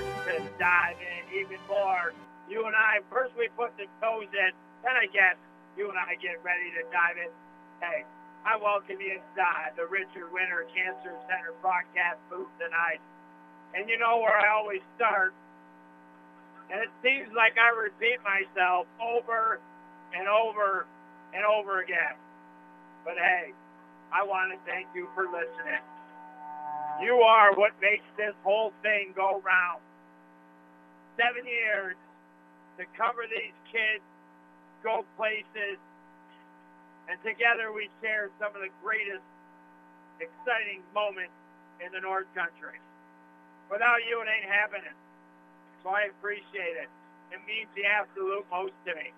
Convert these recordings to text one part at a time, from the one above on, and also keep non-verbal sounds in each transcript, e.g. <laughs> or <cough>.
start to dive in even more. You and I, first we put the toes in, then I guess you and I get ready to dive in. Hey, I welcome you inside the Richard Winter Cancer Center broadcast booth tonight. And you know where I always start. And it seems like I repeat myself over and over and over again. But hey, I want to thank you for listening. You are what makes this whole thing go round. Seven years to cover these kids, go places, and together we share some of the greatest exciting moments in the North Country. Without you, it ain't happening. So I appreciate it. It means the absolute most to me.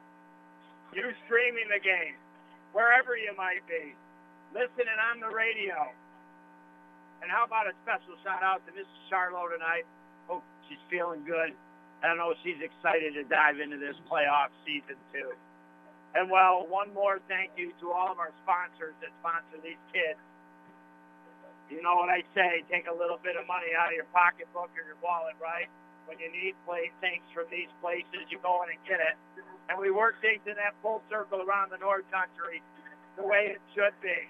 You streaming the game, wherever you might be, listening on the radio, and how about a special shout out to Mrs. Charlo tonight? Hope she's feeling good. I don't know she's excited to dive into this playoff season too. And well, one more thank you to all of our sponsors that sponsor these kids. You know what I say, take a little bit of money out of your pocketbook or your wallet, right? When you need play things from these places, you go in and get it. And we work things in that full circle around the North Country the way it should be.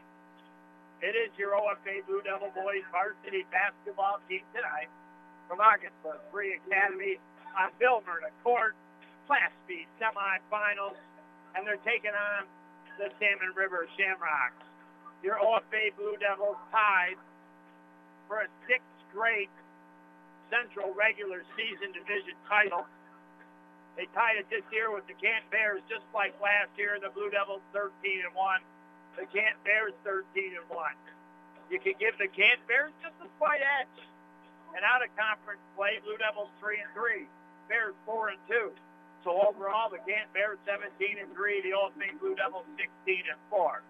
It is your OFA Blue Devil Boys varsity basketball team tonight from Ogdensburg Free Academy on Bill Myrna Court, Class B semifinals, and they're taking on the Salmon River Shamrocks. Your OFA Blue Devils tied for a sixth straight Central regular season division title. They tied it this year with the Canton Bears, just like last year. The Blue Devils 13 and one. The Canton Bears 13 and 1. You can give the Canton Bears just a slight edge. And out of conference play, Blue Devils 3 and 3. Bears 4 and 2. So overall, the Canton Bears 17 and 3. The Old Main Blue Devils 16 and 4.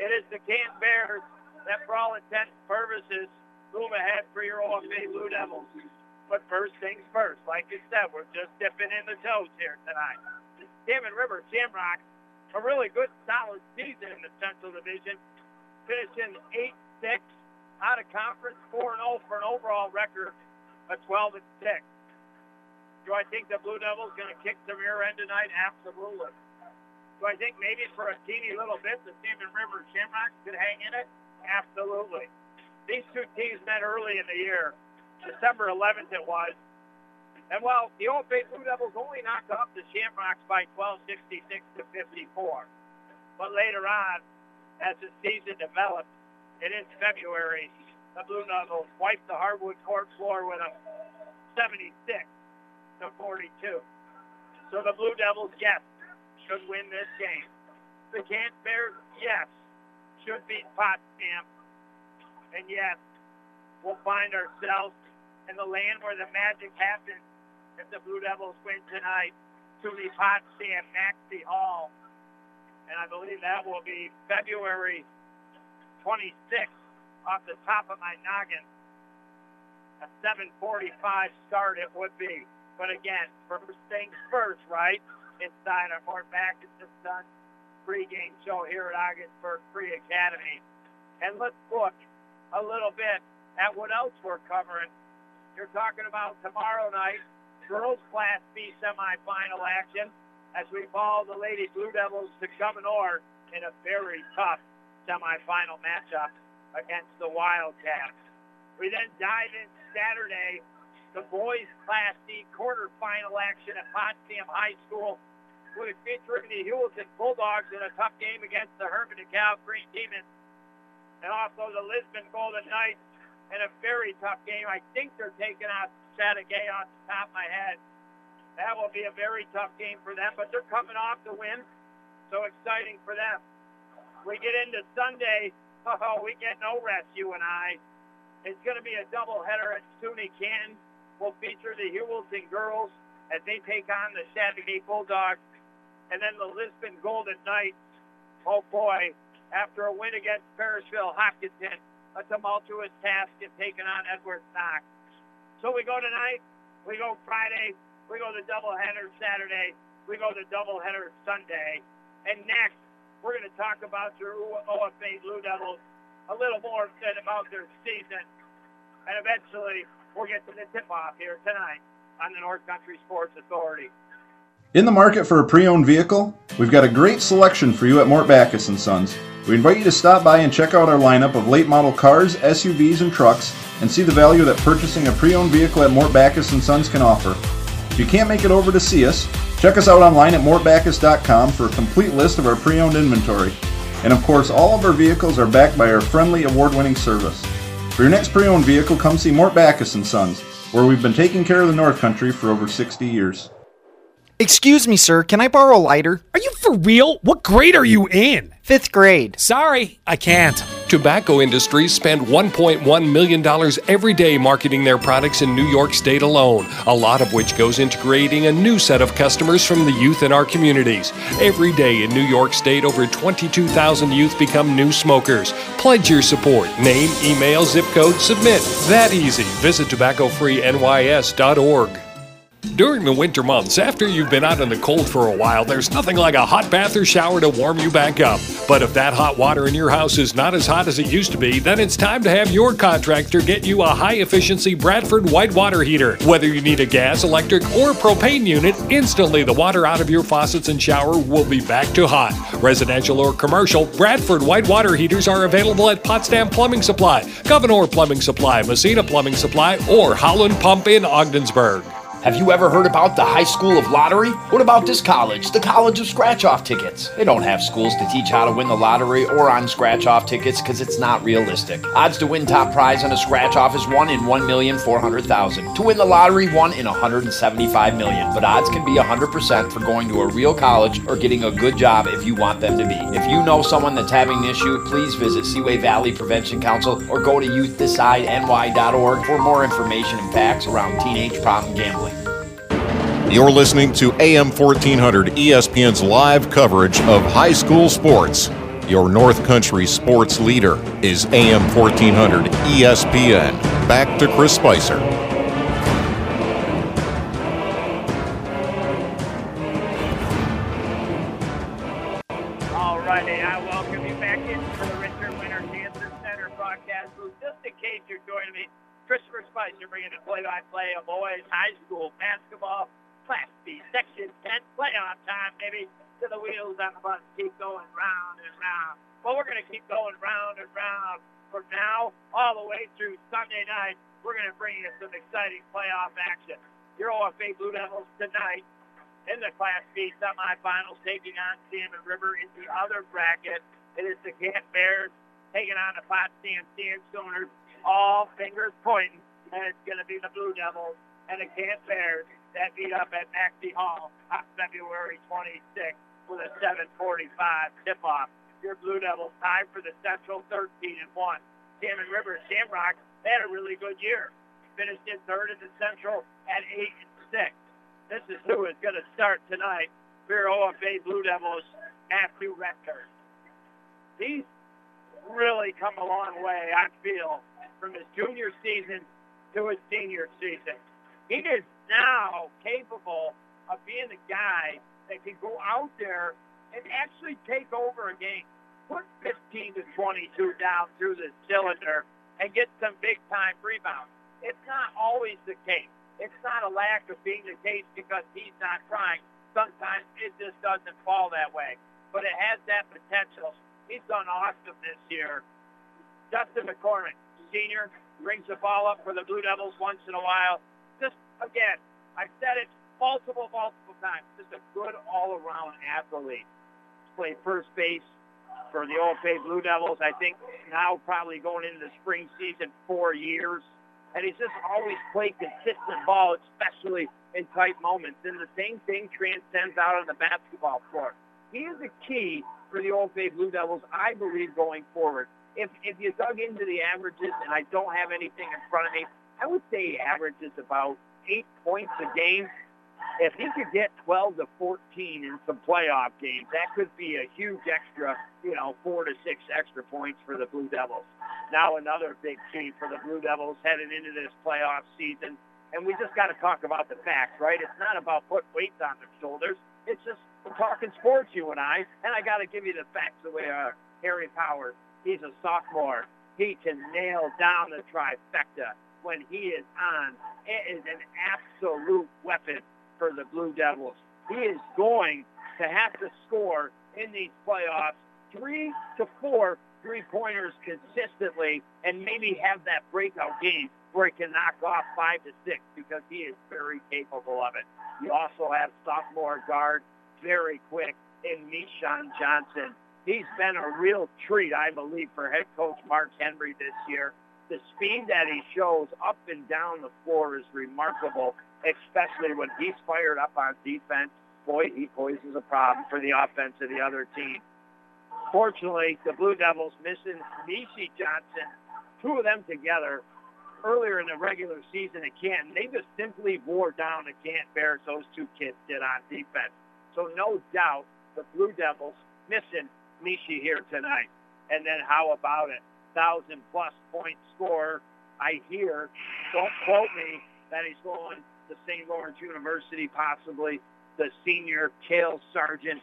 It is the Canton Bears that, for all intents and purposes, move ahead for your OFA Blue Devils. But first things first, like you said, we're just dipping in the toes here tonight. Salmon River Shamrocks a really good, solid season in the Central Division, finishing 8-6 out of conference, 4-0 for an overall record of 12 and 6. Do I think the Blue Devils going to kick the rear end tonight? Absolutely. Do I think maybe for a teeny little bit the Salmon River Shamrocks could hang in it? Absolutely. These two teams met early in the year. December 11th it was. And while the Old Bay Blue Devils only knocked off the Shamrocks by 1266 to 54, but later on, as the season developed, and in February, the Blue Devils wiped the hardwood court floor with a 76 to 42. So the Blue Devils, yes, should win this game. The Canton Bears, yes, should beat Potsdam. And yes, we'll find ourselves in the land where the magic happens if the Blue Devils win tonight to the Potsdam Maxcy Hall. And I believe that will be February 26th off the top of my noggin. A 745 start it would be. But again, first things first, right? Inside our Fort Atkinson Sun pregame show here at Ogdensburg Free Academy. And let's look a little bit at what else we're covering. You're talking about tomorrow night, girls Class B semifinal action as we follow the Lady Blue Devils to Gouverneur in a very tough semifinal matchup against the Wildcats. We then dive in Saturday, the boys Class D quarterfinal action at Potsdam High School. Be featuring the Heuvelton Bulldogs in a tough game against the Hermon DeKalb Green Demons. And also the Lisbon Golden Knights in a very tough game. I think they're taking out Chateauguay off the top of my head. That will be a very tough game for them, but they're coming off the win. So exciting for them. We get into Sunday. <laughs> Oh, we get no rest, you and I. It's going to be a doubleheader at SUNY Canton. We'll feature the Heuvelton girls as they take on the Chateauguay Bulldogs. And then the Lisbon Golden Knights. Oh, boy. After a win against Parishville Hopkinton, a tumultuous task in taking on Edwards Knox. So we go tonight, we go Friday, we go the doubleheader Saturday, we go the doubleheader Sunday, and next we're going to talk about your OFA Blue Devils a little more than about their season, and eventually we'll get to the tip-off here tonight on the North Country Sports Authority. In the market for a pre-owned vehicle? We've got a great selection for you at Mort Backus & Sons. We invite you to stop by and check out our lineup of late model cars, SUVs, and trucks and see the value that purchasing a pre-owned vehicle at Mort Backus & Sons can offer. If you can't make it over to see us, check us out online at mortbackus.com for a complete list of our pre-owned inventory. And of course, all of our vehicles are backed by our friendly award-winning service. For your next pre-owned vehicle, come see Mort Backus & Sons, where we've been taking care of the North Country for over 60 years. Excuse me, sir. Can I borrow a lighter? Are you for real? What grade are you in? Fifth grade. Sorry, I can't. Tobacco industries spend $1.1 million every day marketing their products in New York State alone, a lot of which goes into creating a new set of customers from the youth in our communities. Every day in New York State, over 22,000 youth become new smokers. Pledge your support. Name, email, zip code, submit. That easy. Visit tobaccofreenys.org. During the winter months, after you've been out in the cold for a while, there's nothing like a hot bath or shower to warm you back up. But if that hot water in your house is not as hot as it used to be, then it's time to have your contractor get you a high efficiency Bradford white water heater. Whether you need a gas, electric, or propane unit, instantly the water out of your faucets and shower will be back to hot. Residential or commercial, Bradford white water heaters are available at Potsdam Plumbing Supply, Gouverneur Plumbing Supply, Massena Plumbing Supply, or Howland Pump in Ogdensburg. Have you ever heard about the High School of Lottery? What about this college, the College of Scratch Off Tickets? They don't have schools to teach how to win the lottery or on scratch off tickets because it's not realistic. Odds to win top prize on a scratch off is 1 in 1,400,000. To win the lottery, 1 in 175 million. But odds can be 100% for going to a real college or getting a good job if you want them to be. If you know someone that's having an issue, please visit Seaway Valley Prevention Council or go to youthdecideNY.org for more information and facts around teenage problem gambling. You're listening to AM 1400 ESPN's live coverage of high school sports. Your North Country sports leader is AM 1400 ESPN. Back to Chris Spicer. All righty, I welcome you back into the Richard Winter Cancer Center broadcast booth. Just in case you're joining me, Christopher Spicer bringing the play-by-play of boys high school basketball, Section 10, playoff time, maybe, to the wheels on the bus keep going round and round. Well, we're going to keep going round and round from now all the way through Sunday night. We're going to bring you some exciting playoff action. Your OFA Blue Devils tonight in the Class B semifinals, taking on Salmon River in the other bracket. It is the Canton Bears taking on the Potsdam Sooners. All fingers pointing, and it's going to be the Blue Devils and the Canton Bears that beat up at Maxcy Hall on February 26th with a 7:45 tip-off. Your Blue Devils tied for the Central 13 and one. Salmon River Shamrock had a really good year. Finished in third in the Central at eight and six. This is who is going to start tonight for OFA Blue Devils, Matthew Rector. He's really come a long way, I feel, from his junior season to his senior season. He is now capable of being the guy that can go out there and actually take over a game, put 15 to 22 down through the cylinder, and get some big-time rebounds. It's not always the case. It's not a lack of being the case because he's not trying. Sometimes it just doesn't fall that way. But it has that potential. He's done awesome this year. Justin McCormick, senior, brings the ball up for the Blue Devils once in a while. Again, I've said it multiple, multiple times. Just a good all-around athlete. Played first base for the OFA Blue Devils, I think now probably going into the spring season four years. And he's just always played consistent ball, especially in tight moments. And the same thing transcends out on the basketball court. He is a key for the OFA Blue Devils, I believe, going forward. If, if you dug into the averages, and I don't have anything in front of me, I would say he averages about eight points a game. If he could get 12 to 14 in some playoff games, that could be a huge extra, you know, four to six extra points for the Blue Devils. Now another big key for the Blue Devils heading into this playoff season. And we just got to talk about the facts, right? It's not about putting weights on their shoulders. It's just we're talking sports, you and I. And I got to give you the facts the way uh, Harry Powers, he's a sophomore. He can nail down the trifecta. When he is on, it is an absolute weapon for the Blue Devils. He is going to have to score in these playoffs three to four three pointers consistently and maybe have that breakout game where he can knock off five to six because he is very capable of it. You also have sophomore guard, very quick, in Mishan Johnson. He's been a real treat, I believe, for head coach Mark Henry this year. The speed that he shows up and down the floor is remarkable, especially when he's fired up on defense. Boy, he poses a problem for the offense of the other team. Fortunately, the Blue Devils missing Nishi Johnson, two of them together earlier in the regular season at Canton. They just simply wore down the Canton Bears, those two kids did on defense. So no doubt the Blue Devils missing Nishi here tonight. And then how about it? Thousand plus point score. I hear, don't quote me, that he's going to St. Lawrence University, possibly the senior Kale Sargent.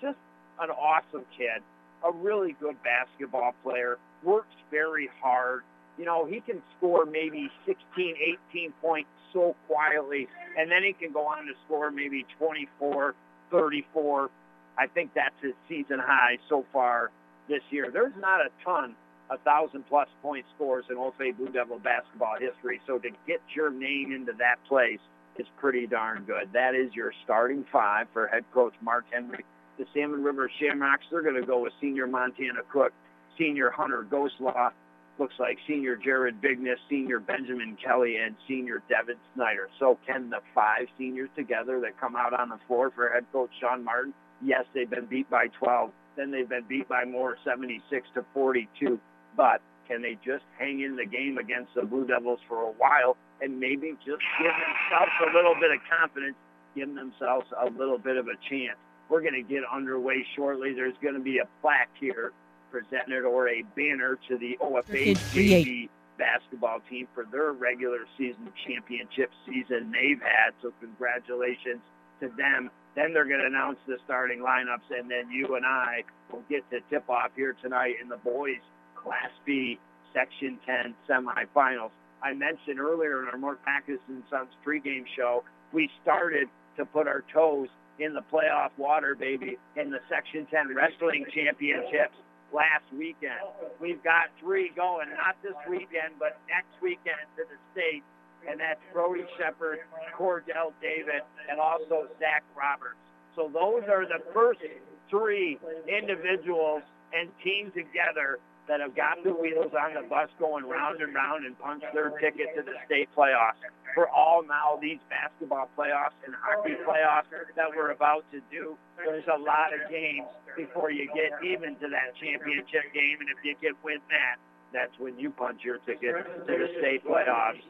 Just an awesome kid a really good basketball player, works very hard. You know, he can score maybe 16, 18 points so quietly, and then he can go on to score maybe 24, 34. I think that's his season high so far this year. There's not a ton of thousand plus point scores in Old Blue Devil basketball history. So to get your name into that place is pretty darn good. That is your starting five for head coach Mark Henry the Salmon River Shamrocks, they're going to go with senior Montana Cook, senior Hunter Ghoslaw, looks like senior Jared Bigness, senior Benjamin Kelly, and senior Devin Snyder. So can the five seniors together that come out on the floor for head coach Sean Martin? Yes, they've been beat by 12. Then they've been beat by more 76 to 42. But can they just hang in the game against the Blue Devils for a while and maybe just give themselves a little bit of confidence, give themselves a little bit of a chance? We're going to get underway shortly. There's going to be a plaque here presented or a banner to the OFA JV basketball team for their regular season championship season they've had. So congratulations to them. Then they're going to announce the starting lineups, and then you and I will get to tip off here tonight in the boys Class B Section 10 semifinals. I mentioned earlier in our Mort Backus and Sons pregame show, we started to put our toes in the playoff water, baby, in the Section 10 Wrestling Championships last weekend. We've got three going, not this weekend, but next weekend to the state, and that's Brody Shepard, Cordell David, and also Zach Roberts. So those are the first three individuals and team together that have got the wheels on the bus going round and round and punch their ticket to the state playoffs. For all now these basketball playoffs and hockey playoffs that we're about to do, there's a lot of games before you get even to that championship game. And if you can win that, that's when you punch your ticket to the state playoffs.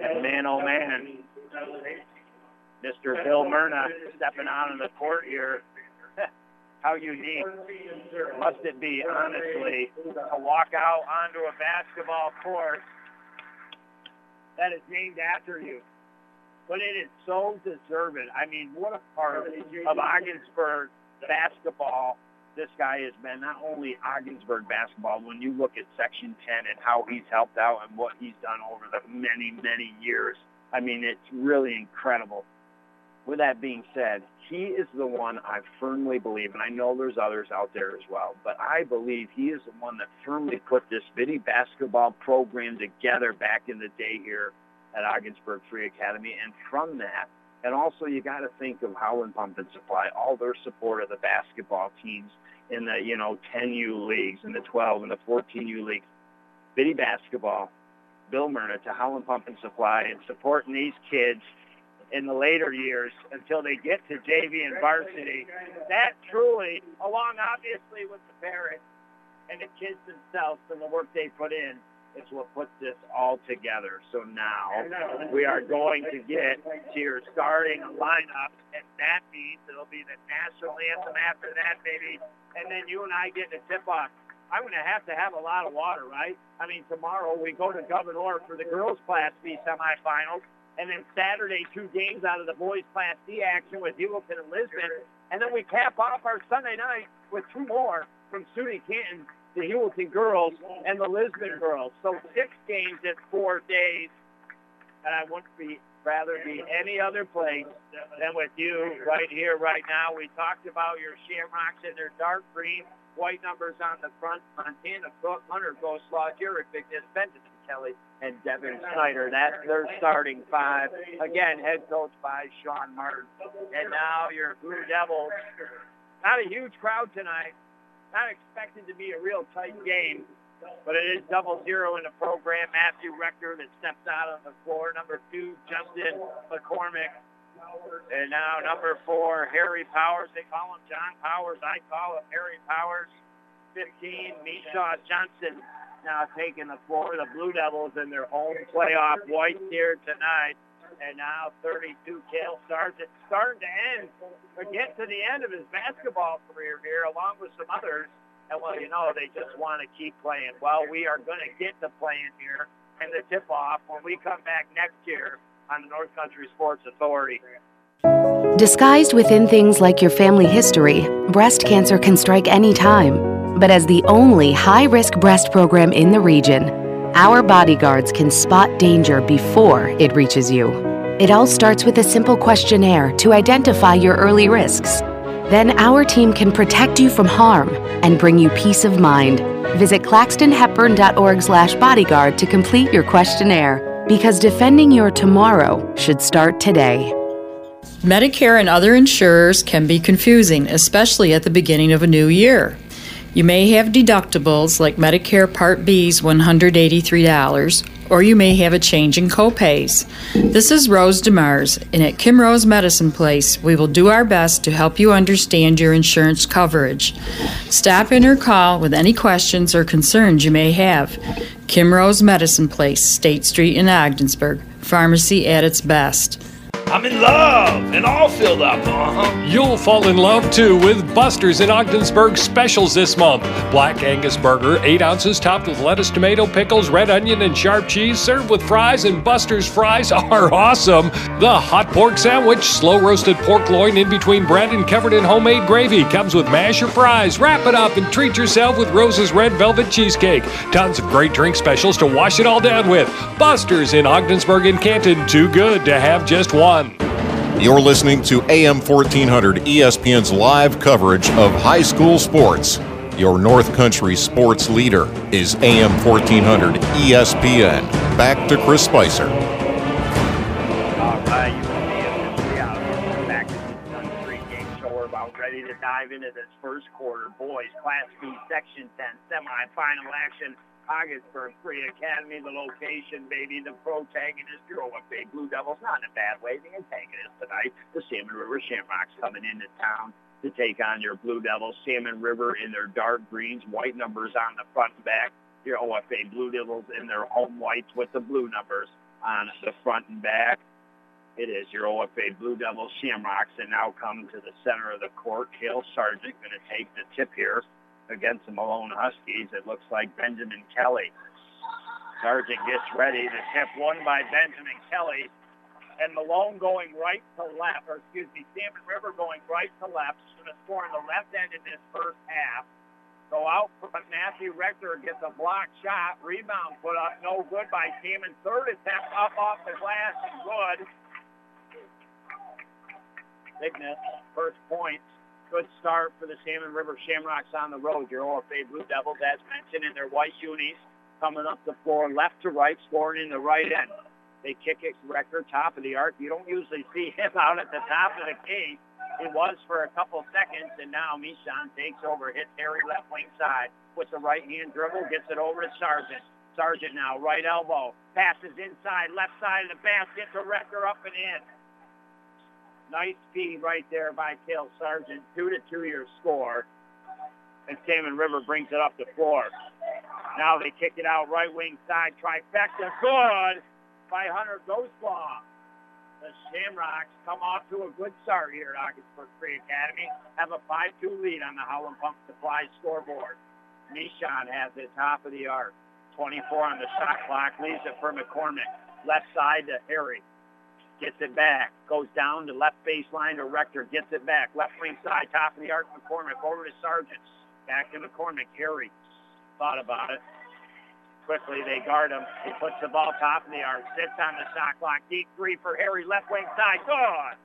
And man, oh man, Mr. Bill Myrna stepping out on the court here how unique must it be, honestly, to walk out onto a basketball court that is named after you. But it is so deserving. I mean, what a part of Ogdensburg basketball this guy has been. Not only Ogdensburg basketball, when you look at Section 10 and how he's helped out and what he's done over the many, many years, I mean, it's really incredible. With that being said, he is the one I firmly believe, and I know there's others out there as well, but I believe he is the one that firmly put this Biddy basketball program together back in the day here at Ogdensburg Free Academy. And from that, and also you got to think of Howland Pump and Supply, all their support of the basketball teams in the, you know, 10U leagues and the 12 and the 14U leagues. Biddy basketball, Bill Myrna to Howland Pump and Supply and supporting these kids – in the later years until they get to JV and varsity. That truly, along obviously with the parents and the kids themselves and the work they put in, is what puts this all together. So now we are going to get to your starting lineup, and that means it'll be the national anthem after that, baby. And then you and I get to tip off. I'm going to have to have a lot of water, right? I mean, tomorrow we go to Gouverneur for the girls' Class B semifinals. And then Saturday, two games out of the boys Class D action with Heuvelton and Lisbon. And then we cap off our Sunday night with two more from SUNY Canton the Heuvelton girls and the Lisbon girls. So six games in four days, and I wouldn't be rather be any other place than with you right here, right now. We talked about your Shamrocks and their dark green, white numbers on the front. Montana Cook, Hunter Goslaw, Jared Bigness, Benjamin Kelly, and Devin Snyder. That's their starting five. Again, head coach by Sean Martin. And now your Blue Devils. Not a huge crowd tonight. Not expected to be a real tight game but it is double zero in the program. Matthew Rector that steps out on the floor. Number two, Justin McCormick. And now number four, Harry Powers. They call him John Powers. I call him Harry Powers. 15, Misha Johnson now taking the floor. The Blue Devils in their home playoff white here tonight. And now 32, Cale Sargent starting to end, or get to the end of his basketball career here, along with some others. And well, you know, they just want to keep playing. Well, we are going to get to playing here and the tip off when we come back next year on the North Country Sports Authority. Disguised within things like your family history, breast cancer can strike any time. But as the only high risk breast program in the region, our bodyguards can spot danger before it reaches you. It all starts with a simple questionnaire to identify your early risks. Then our team can protect you from harm and bring you peace of mind. Visit claxtonhepburn.org slash bodyguard to complete your questionnaire because defending your tomorrow should start today. Medicare and other insurers can be confusing, especially at the beginning of a new year. You may have deductibles like Medicare Part B's $183 or you may have a change in copays. This is Rose DeMars, and at Kim Rose Medicine Place, we will do our best to help you understand your insurance coverage. Stop in or call with any questions or concerns you may have. Kim Rose Medicine Place, State Street in Ogdensburg. Pharmacy at its best. I'm in love and all filled up. Uh-huh. You'll fall in love too with Buster's in Ogdensburg specials this month. Black Angus burger, 8 ounces topped with lettuce, tomato, pickles, red onion, and sharp cheese, served with fries, and Buster's fries <laughs> are awesome. The hot pork sandwich, slow roasted pork loin in between bread and covered in homemade gravy, comes with mash or fries. Wrap it up and treat yourself with Rose's red velvet cheesecake. Tons of great drink specials to wash it all down with. Buster's in Ogdensburg and Canton, too good to have just one. You're listening to AM 1400 ESPN's live coverage of high school sports. Your North Country sports leader is AM 1400 ESPN. Back to Chris Spicer. All right, you will be in this reality. Back to the three-game show. We're ready to dive into this first quarter. Boys, Class B, Section 10, semifinal action. Ogdensburg Free Academy, the location, baby, the protagonist, You're your OFA Blue Devils, not in a bad way, the antagonist tonight, the Salmon River Shamrocks coming into town to take on your Blue Devils, Salmon River in their dark greens, white numbers on the front and back, your OFA Blue Devils in their home whites with the blue numbers on the front and back. It is your OFA Blue Devils Shamrocks, and now come to the center of the court. Cale Sargent going to take the tip here against the Malone Huskies. It looks like Benjamin Kelly. Sargent gets ready. The tip won by Benjamin Kelly. And Malone going right to left, or excuse me, Salmon River going right to left. Going to score in the left end in this first half. Go out front. Matthew Rector gets a block shot. Rebound put up. No good by Salmon. Third attempt up off the glass good. Bigness, first points good start for the Salmon River Shamrocks on the road. Your OFA Blue Devils, as mentioned, in their white unis, coming up the floor left to right, scoring in the right end. They kick it record top of the arc. You don't usually see <laughs> him out at the top of the key. It was for a couple seconds, and now Mishan takes over, hits Harry left wing side with the right hand dribble, gets it over to Sargent. Sargent now, right elbow, passes inside, left side of the basket to Rector up and in. Nice feed right there by Cale Sargent. Two to two your score. And Salmon River brings it up the floor. Now they kick it out right wing side. Trifecta. Good by Hunter Ghostlaw. The Shamrocks come off to a good start here at Ogdensburg Free Academy. Have a 5-2 lead on the Howland Pump Supply scoreboard. Nishon has it top of the arc. 24 on the shot clock. Leaves it for McCormick. Left side to Harry gets it back, goes down to left baseline to Rector, gets it back, left wing side, top of the arc, McCormick, over to Sargent, back to McCormick, Harry, thought about it. Quickly, they guard him. He puts the ball top of the arc, sits on the shot clock. Deep three for Harry, left wing side. Good.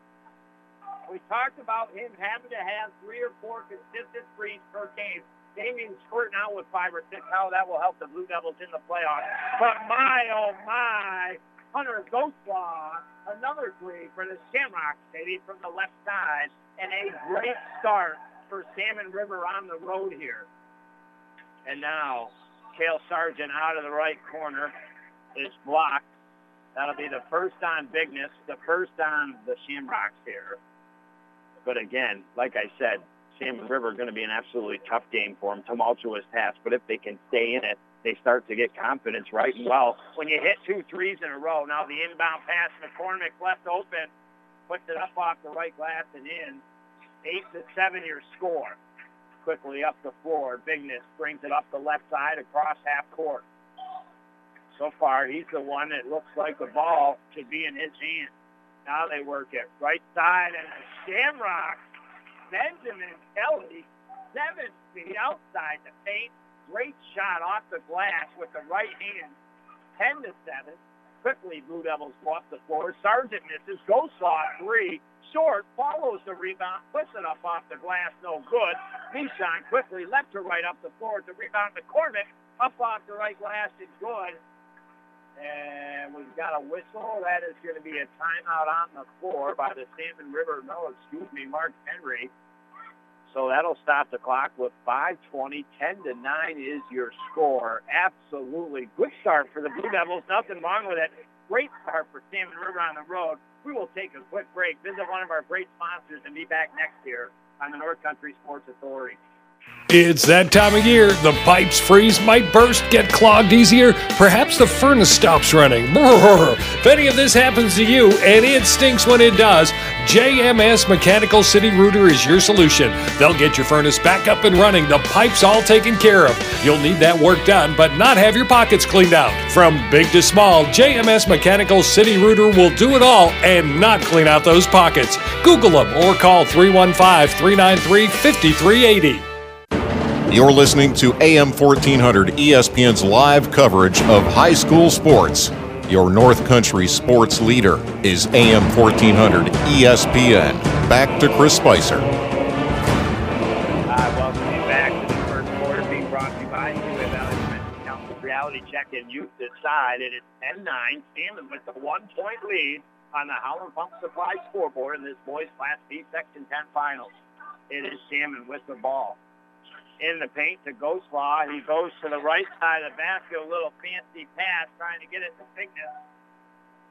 We talked about him having to have three or four consistent threes per game. Damian squirting out with five or six. How that will help the Blue Devils in the playoffs. But my, oh my, Hunter Ghostlaw, another three for the Shamrock City from the left side. And a great start for Salmon River on the road here. And now Kale Sargent out of the right corner is blocked. That'll be the first on Bigness, the first on the Shamrocks here. But again, like I said, Salmon River going to be an absolutely tough game for them, tumultuous task. But if they can stay in it, they start to get confidence right and well. When you hit two threes in a row, now the inbound pass, McCormick left open, puts it up off the right glass and in. Eight to seven your score quickly up the floor. Bigness brings it up the left side across half court. So far, he's the one that looks like the ball should be in his hand. Now they work it right side, and Shamrock, Benjamin Kelly, seven feet outside the paint. Great shot off the glass with the right hand. 10 to 7. Quickly, Blue Devils up the floor. Sargent misses. Ghostlaw three short, follows the rebound, puts it up off the glass, no good. Nishan quickly left to right up the floor. The rebound to Cormick, up off the right glass, is good. And we've got a whistle. That is going to be a timeout on the floor by the Salmon River, no, excuse me, Mark Henry. So that'll stop the clock with 5.20. 10 to 9 is your score. Absolutely good start for the Blue Devils. Nothing wrong with it. Great start for Salmon River on the road. We will take a quick break, visit one of our great sponsors, and be back next year on the North Country Sports Authority. It's that time of year. The pipes freeze, might burst, get clogged easier. Perhaps the furnace stops running. <laughs> If any of this happens to you, and it stinks when it does, JMS Mechanical City Rooter is your solution. They'll get your furnace back up and running, the pipes all taken care of. You'll need that work done, but not have your pockets cleaned out. From big to small, JMS Mechanical City Rooter will do it all and not clean out those pockets. Google them or call 315 393 5380. You're listening to AM 1400 ESPN's live coverage of high school sports. Your North Country sports leader is AM 1400 ESPN. Back to Chris Spicer. I welcome you back to the first quarter being brought to you by Seaway Valley Council Reality Check and Youth Decide. It is 10-9, Salmon with the one-point lead on the Howland Pump Supply scoreboard in this boys Class B Section 10 Finals. It is Salmon with the ball in the paint to Ghostlaw. He goes to the right side of the basket, a little fancy pass, trying to get it to Bigness.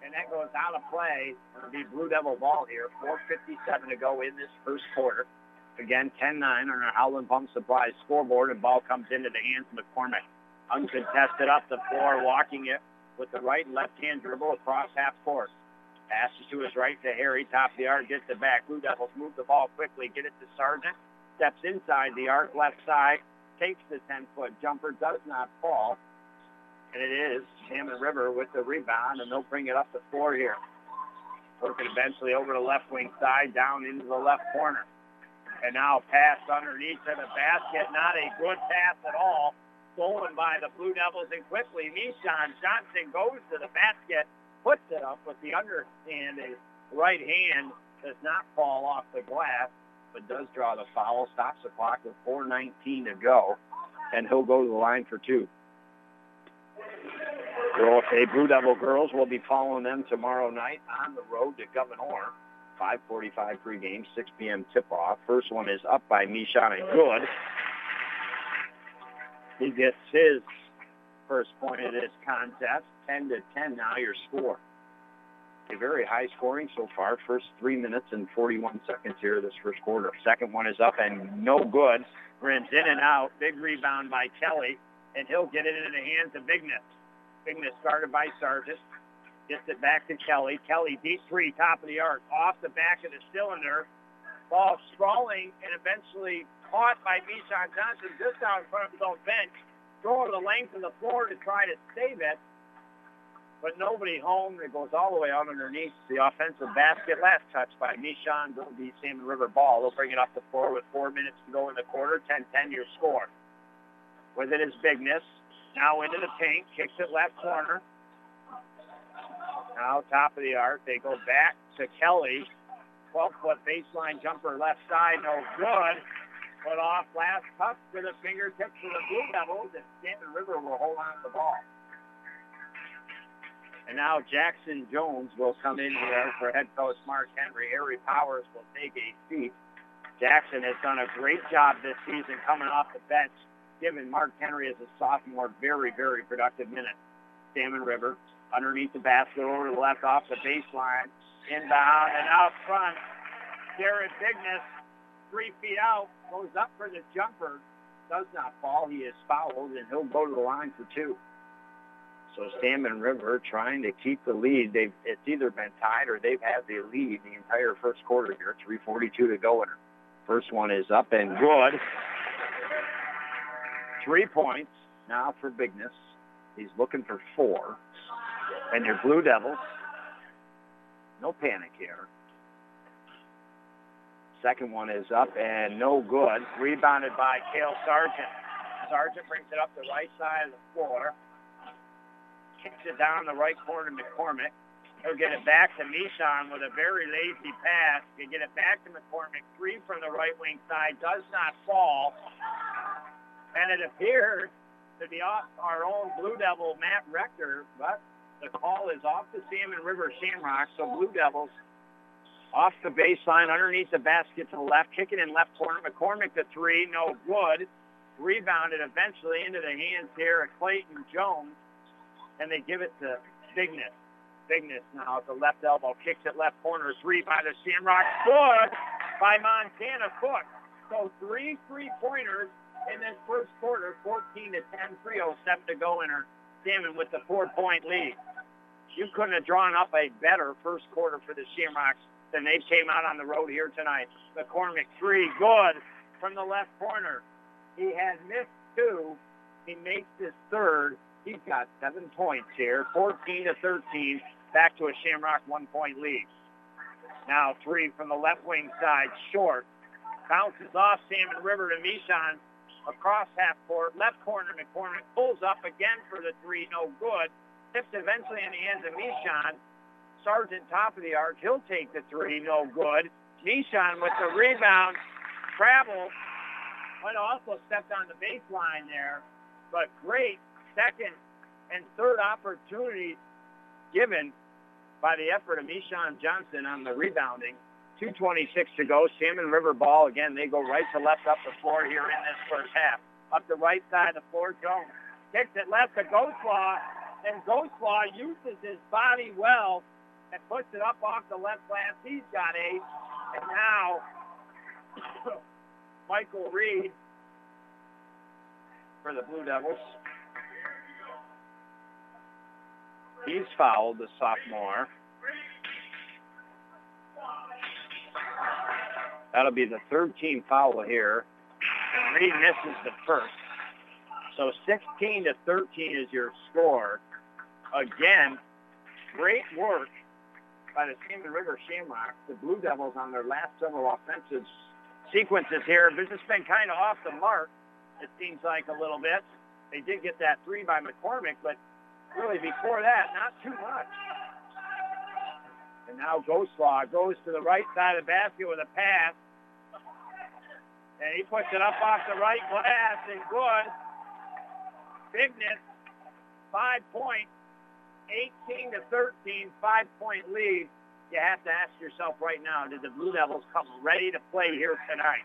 And that goes out of play. It'll be Blue Devil ball here. 4.57 to go in this first quarter. Again, 10-9 on our Howland Pump Supply scoreboard, and ball comes into the hands of McCormick. Uncontested up the floor, walking it with the right and left-hand dribble across half court. Passes to his right to Harry, top of the arc, gets it back. Blue Devils move the ball quickly, get it to Sargent steps inside the arc left side, takes the 10-foot jumper, does not fall. And it is Salmon River with the rebound, and they'll bring it up the floor here. Working eventually over the left wing side, down into the left corner. And now pass underneath to the basket. Not a good pass at all. Stolen by the Blue Devils, and quickly Nishan Johnson goes to the basket, puts it up with the underhand. His right hand does not fall off the glass but does draw the foul, stops the clock with 4.19 to go, and he'll go to the line for two. Girl, okay, Blue Devil girls will be following them tomorrow night on the road to Gouverneur. 5:45 pregame, 6 p.m. tip-off. First one is up by Mishan and good. He gets his first point of this contest. 10 to 10 now your score a very high scoring so far. First three minutes and 41 seconds here this first quarter. Second one is up and no good. Rims in and out. Big rebound by Kelly, and he'll get it into the hands of Bigness. Bigness started by Sargent. Gets it back to Kelly. Kelly deep three, top of the arc, off the back of the cylinder. Ball sprawling and eventually caught by Mishan Johnson just out in front of his own bench. Throw the length of the floor to try to save it but nobody home. It goes all the way out underneath the offensive basket. Last touch by Nishan. Will be Salmon River ball. They'll bring it up the floor with four minutes to go in the quarter. 10-10 your score. With it is Bigness. Now into the paint. Kicks it left corner. Now top of the arc. They go back to Kelly. 12-foot baseline jumper left side. No good. Put off last touch to the fingertips of the Blue Devils. And Stanton River will hold on to the ball. And now Jackson Jones will come in here for head coach Mark Henry. Harry Powers will take a seat. Jackson has done a great job this season coming off the bench, giving Mark Henry as a sophomore very, very productive minutes. Salmon River underneath the basket over the left off the baseline. Inbound and out front. Jared Bigness, three feet out, goes up for the jumper. Does not fall. He is fouled, and he'll go to the line for two. So Salmon River trying to keep the lead. They've it's either been tied or they've had the lead the entire first quarter here. 3:42 to go, and first one is up and good. Three points now for Bigness. He's looking for four. And your Blue Devils, no panic here. Second one is up and no good. Rebounded by Kale Sargent. Sargent brings it up the right side of the floor kicks it down the right corner to McCormick. He'll get it back to Mishon with a very lazy pass. You get it back to McCormick. Three from the right wing side does not fall. And it appears to be off our own Blue Devil, Matt Rector, but the call is off the Salmon River Shamrock. So Blue Devils off the baseline, underneath the basket to the left, kicking in left corner. McCormick the three, no good. Rebounded eventually into the hands here of Clayton Jones and they give it to Bigness. Bigness now at the left elbow, kicks it left corner, three by the Shamrock, good by Montana Cook. So three three-pointers in this first quarter, 14 to 10, 3.07 to go in her Salmon with the four-point lead. You couldn't have drawn up a better first quarter for the Shamrocks than they came out on the road here tonight. McCormick, three, good from the left corner. He had missed two. He makes his third. He's got seven points here, 14 to 13, back to a Shamrock one-point lead. Now three from the left wing side, short. Bounces off Salmon River to Mishon across half court. Left corner, McCormick pulls up again for the three, no good. Tips eventually in the hands of Mishon. Sargent top of the arc. He'll take the three, no good. Mishon with the rebound. Travel. but also stepped on the baseline there, but great second and third opportunities given by the effort of Mishon Johnson on the rebounding. 2.26 to go. Salmon River ball. Again, they go right to left up the floor here in this first half. Up the right side of the floor, Jones kicks it left to Ghostlaw, and Ghostlaw uses his body well and puts it up off the left glass. He's got eight. And now <coughs> Michael Reed for the Blue Devils He's fouled, the sophomore. That'll be the third team foul here. Reed misses the first. So 16 to 13 is your score. Again, great work by the Salmon River Shamrocks. The Blue Devils on their last several offensive sequences here have just been kind of off the mark, it seems like a little bit. They did get that three by McCormick, but really before that, not too much. And now Ghostlaw goes to the right side of the basket with a pass. And he puts it up off the right glass and good. Bigness, five points, 18 to 13, five point lead. You have to ask yourself right now, did the Blue Devils come ready to play here tonight?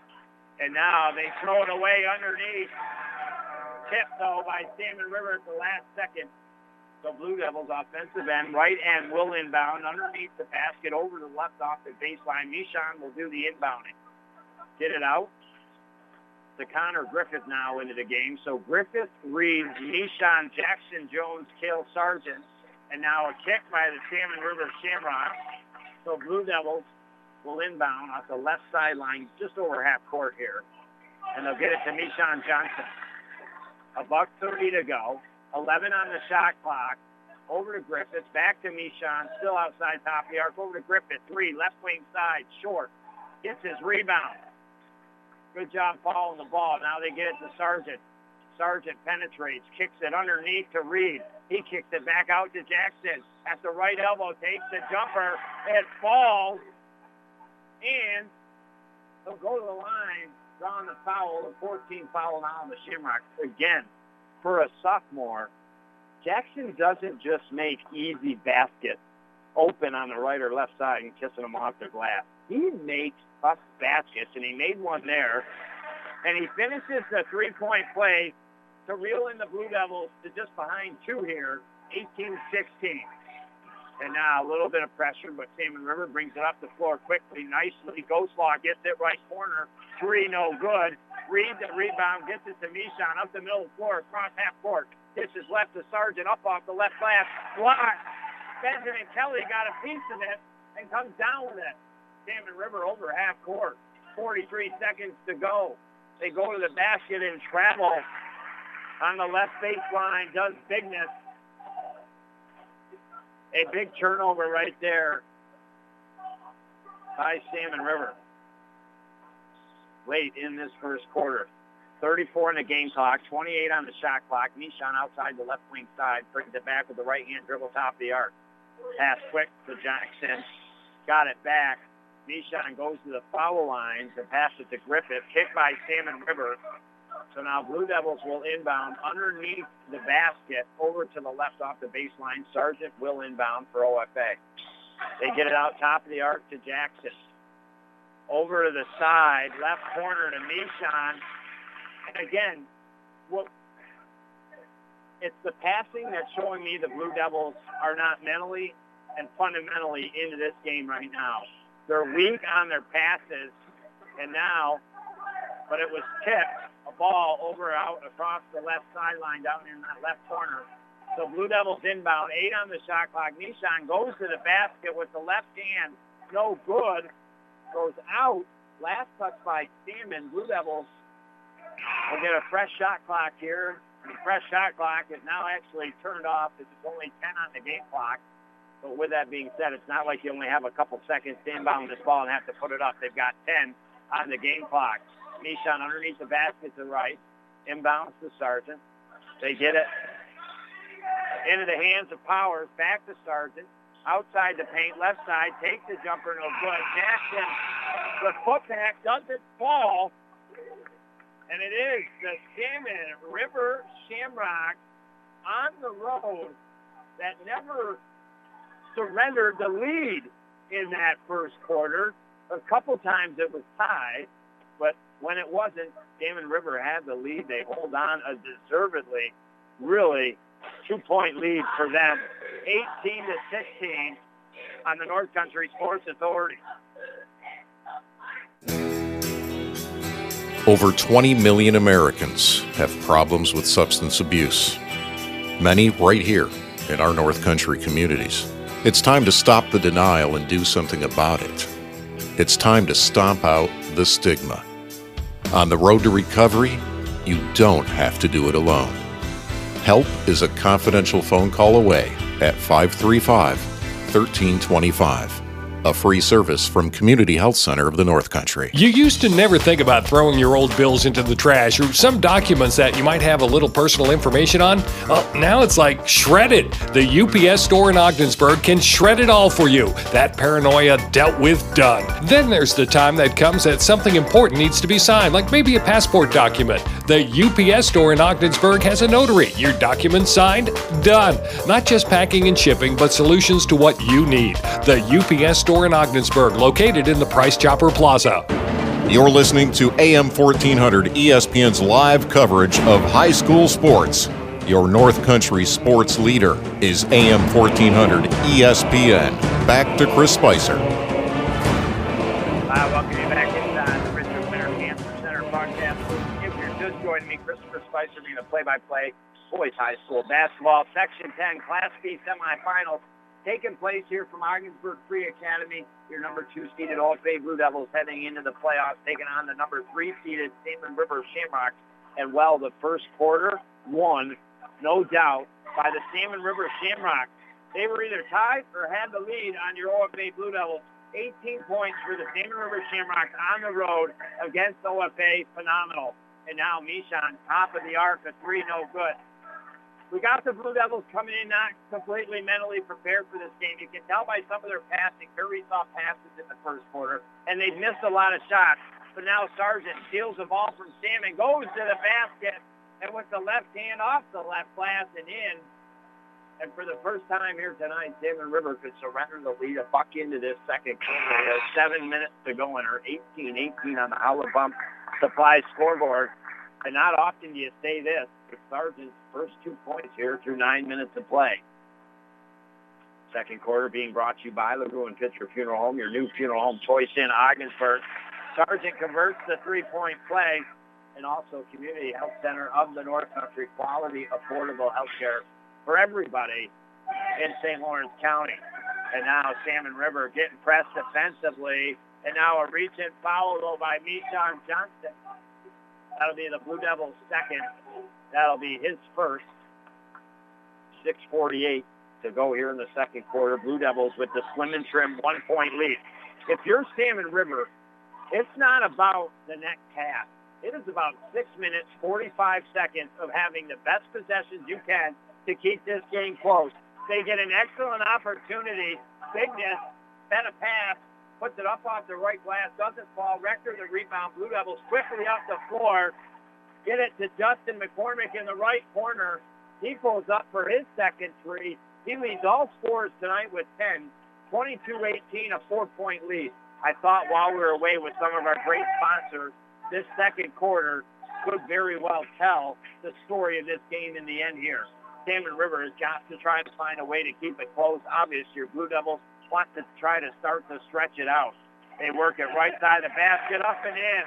And now they throw it away underneath. Tip though by Salmon River at the last second. So Blue Devils offensive end, right end will inbound underneath the basket over the left off the baseline. Mishon will do the inbounding. Get it out to Connor Griffith now into the game. So Griffith, Reed, Mishon, Jackson, Jones, Kale Sargent, and now a kick by the Salmon River Shamrock. So Blue Devils will inbound off the left sideline just over half court here. And they'll get it to Mishon Johnson. A buck 30 to go. 11 on the shot clock. Over to Griffith. Back to Mishon. Still outside top of the arc. Over to Griffith. Three. Left wing side. Short. Gets his rebound. Good job following the ball. Now they get it to Sargent. Sargent penetrates, kicks it underneath to Reed. He kicks it back out to Jackson. At the right elbow, takes the jumper. It falls. And he'll go to the line, drawing the foul, the 14 foul now on the Shamrocks. Again, for a sophomore, Jackson doesn't just make easy baskets open on the right or left side and kissing them off the glass. He makes tough baskets, and he made one there. And he finishes the three-point play to reel in the Blue Devils to just behind two here, 18-16. And now a little bit of pressure, but Salmon River brings it up the floor quickly, nicely. Ghostlaw gets it right corner. Three, no good. Reed the rebound, gets it to Mishon up the middle of the floor, across half court. Gets his left to Sargent up off the left glass. Block. Benjamin Kelly got a piece of it and comes down with it. Salmon River over half court. 43 seconds to go. They go to the basket and travel on the left baseline. Does bigness. A big turnover right there by Salmon River. Late in this first quarter. 34 in the game clock, 28 on the shot clock. Mishon outside the left wing side, brings it back with the right hand dribble top of the arc. Pass quick to Jackson. Got it back. Mishon goes to the foul line to pass it to Griffith. Kicked by Salmon River. So now Blue Devils will inbound underneath the basket over to the left off the baseline. Sargent will inbound for OFA. They get it out top of the arc to Jackson. Over to the side, left corner to Mishon. And again, what it's the passing that's showing me the Blue Devils are not mentally and fundamentally into this game right now. They're weak on their passes, and now, but it was tipped, a ball over out across the left sideline down in that left corner. So Blue Devils inbound, eight on the shot clock. Nishan goes to the basket with the left hand, no good, goes out. Last touch by Salmon. Blue Devils will get a fresh shot clock here. The fresh shot clock is now actually turned off. It's only 10 on the game clock. But with that being said, it's not like you only have a couple seconds to inbound this ball and have to put it up. They've got 10 on the game clock. Nishan underneath the basket to right. Inbounds to Sargent. They get it into the hands of Powers. Back to Sargent. Outside the paint, left side, takes the jumper, no good. Jackson, the putback doesn't fall. And it is the Salmon River Shamrock on the road that never surrendered the lead in that first quarter. A couple times it was tied, but when it wasn't, Salmon River had the lead. They hold on a deservedly, really two-point lead for them, 18 to 16 on the North Country Sports Authority. Over 20 million Americans have problems with substance abuse, many right here in our North Country communities. It's time to stop the denial and do something about it. It's time to stomp out the stigma. On the road to recovery, you don't have to do it alone. Help is a confidential phone call away at 535 1325 a free service from Community Health Center of the North Country. You used to never think about throwing your old bills into the trash or some documents that you might have a little personal information on. Well, now it's like shredded. The UPS store in Ogdensburg can shred it all for you. That paranoia dealt with done. Then there's the time that comes that something important needs to be signed, like maybe a passport document. The UPS store in Ogdensburg has a notary. Your document signed? Done. Not just packing and shipping, but solutions to what you need. The UPS store in Ogdensburg, located in the Price Chopper Plaza. You're listening to AM 1400 ESPN's live coverage of high school sports. Your North Country sports leader is AM 1400 ESPN. Back to Chris Spicer. Hi, welcome you back inside the Richard Winter Cancer Center podcast. If you're just joining me, Christopher Spicer being the play-by-play boys high school basketball Section 10 Class B semifinals taking place here from Ogdensburg Free Academy. Your number two seeded OFA Blue Devils heading into the playoffs, taking on the number three seeded Salmon River Shamrocks. And well, the first quarter won, no doubt, by the Salmon River Shamrocks. They were either tied or had the lead on your OFA Blue Devils. 18 points for the Salmon River Shamrocks on the road against OFA. Phenomenal. And now Mishon, top of the arc, a three, no good. We got the Blue Devils coming in not completely mentally prepared for this game. You can tell by some of their passing. Very soft passes in the first quarter, and they've missed a lot of shots. But now Sargent steals the ball from Sam and goes to the basket, and with the left hand off the left glass and in. And for the first time here tonight, Salmon River could surrender the lead a buck into this second quarter. There's seven minutes to go in her 18-18 on the Howland Pump Supply scoreboard. And not often do you say this, Sargent's first two points here through nine minutes of play. Second quarter being brought to you by LaRue Pitcher Funeral Home, your new funeral home choice in Ogdensburg. Sargent converts the three-point play and also Community Health Center of the North Country, quality, affordable health care for everybody in St. Lawrence County. And now Salmon River getting pressed defensively. And now a recent foul though by Mishon Johnson. That'll be the Blue Devils' second. That'll be his first. 648 to go here in the second quarter. Blue Devils with the slim and trim one-point lead. If you're Salmon River, it's not about the next half. It is about 6 minutes, 45 seconds of having the best possessions you can to keep this game close. They get an excellent opportunity. Bigness, set a pass, puts it up off the right glass, doesn't fall. Rector the rebound. Blue Devils quickly off the floor. Get it to Justin McCormick in the right corner. He pulls up for his second three. He leads all scores tonight with 10. 22-18, a four-point lead. I thought while we were away with some of our great sponsors, this second quarter could very well tell the story of this game in the end here. Salmon River has got to try to find a way to keep it close. Obviously, your Blue Devils want to try to start to stretch it out. They work it right side of the basket, up and in.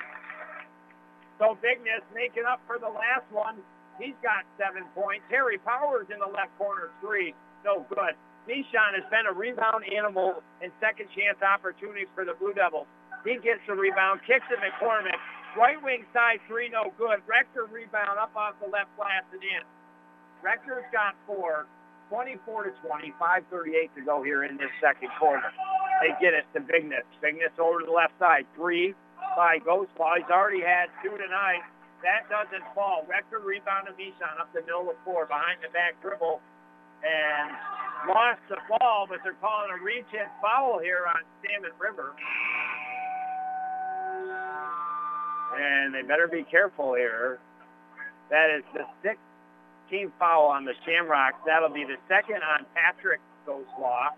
So Bigness making up for the last one. He's got seven points. Harry Powers in the left corner, three. No good. Nishon has been a rebound animal and second chance opportunities for the Blue Devils. He gets the rebound, kicks it McCormick. Right wing side, three, no good. Rector rebound up off the left glass and in. Rector's got four. 24 to 20, 5.38 to go here in this second quarter. They get it to Bigness. Bigness over to the left side. Three by Ghostlaw. He's already had two tonight. That doesn't fall. Rector rebound to Mishon up the middle of the floor behind the back dribble and lost the ball, but they're calling a reach-in foul here on Salmon River. And they better be careful here. That is the sixth team foul on the Shamrocks. That'll be the second on Patrick Ghostlaw,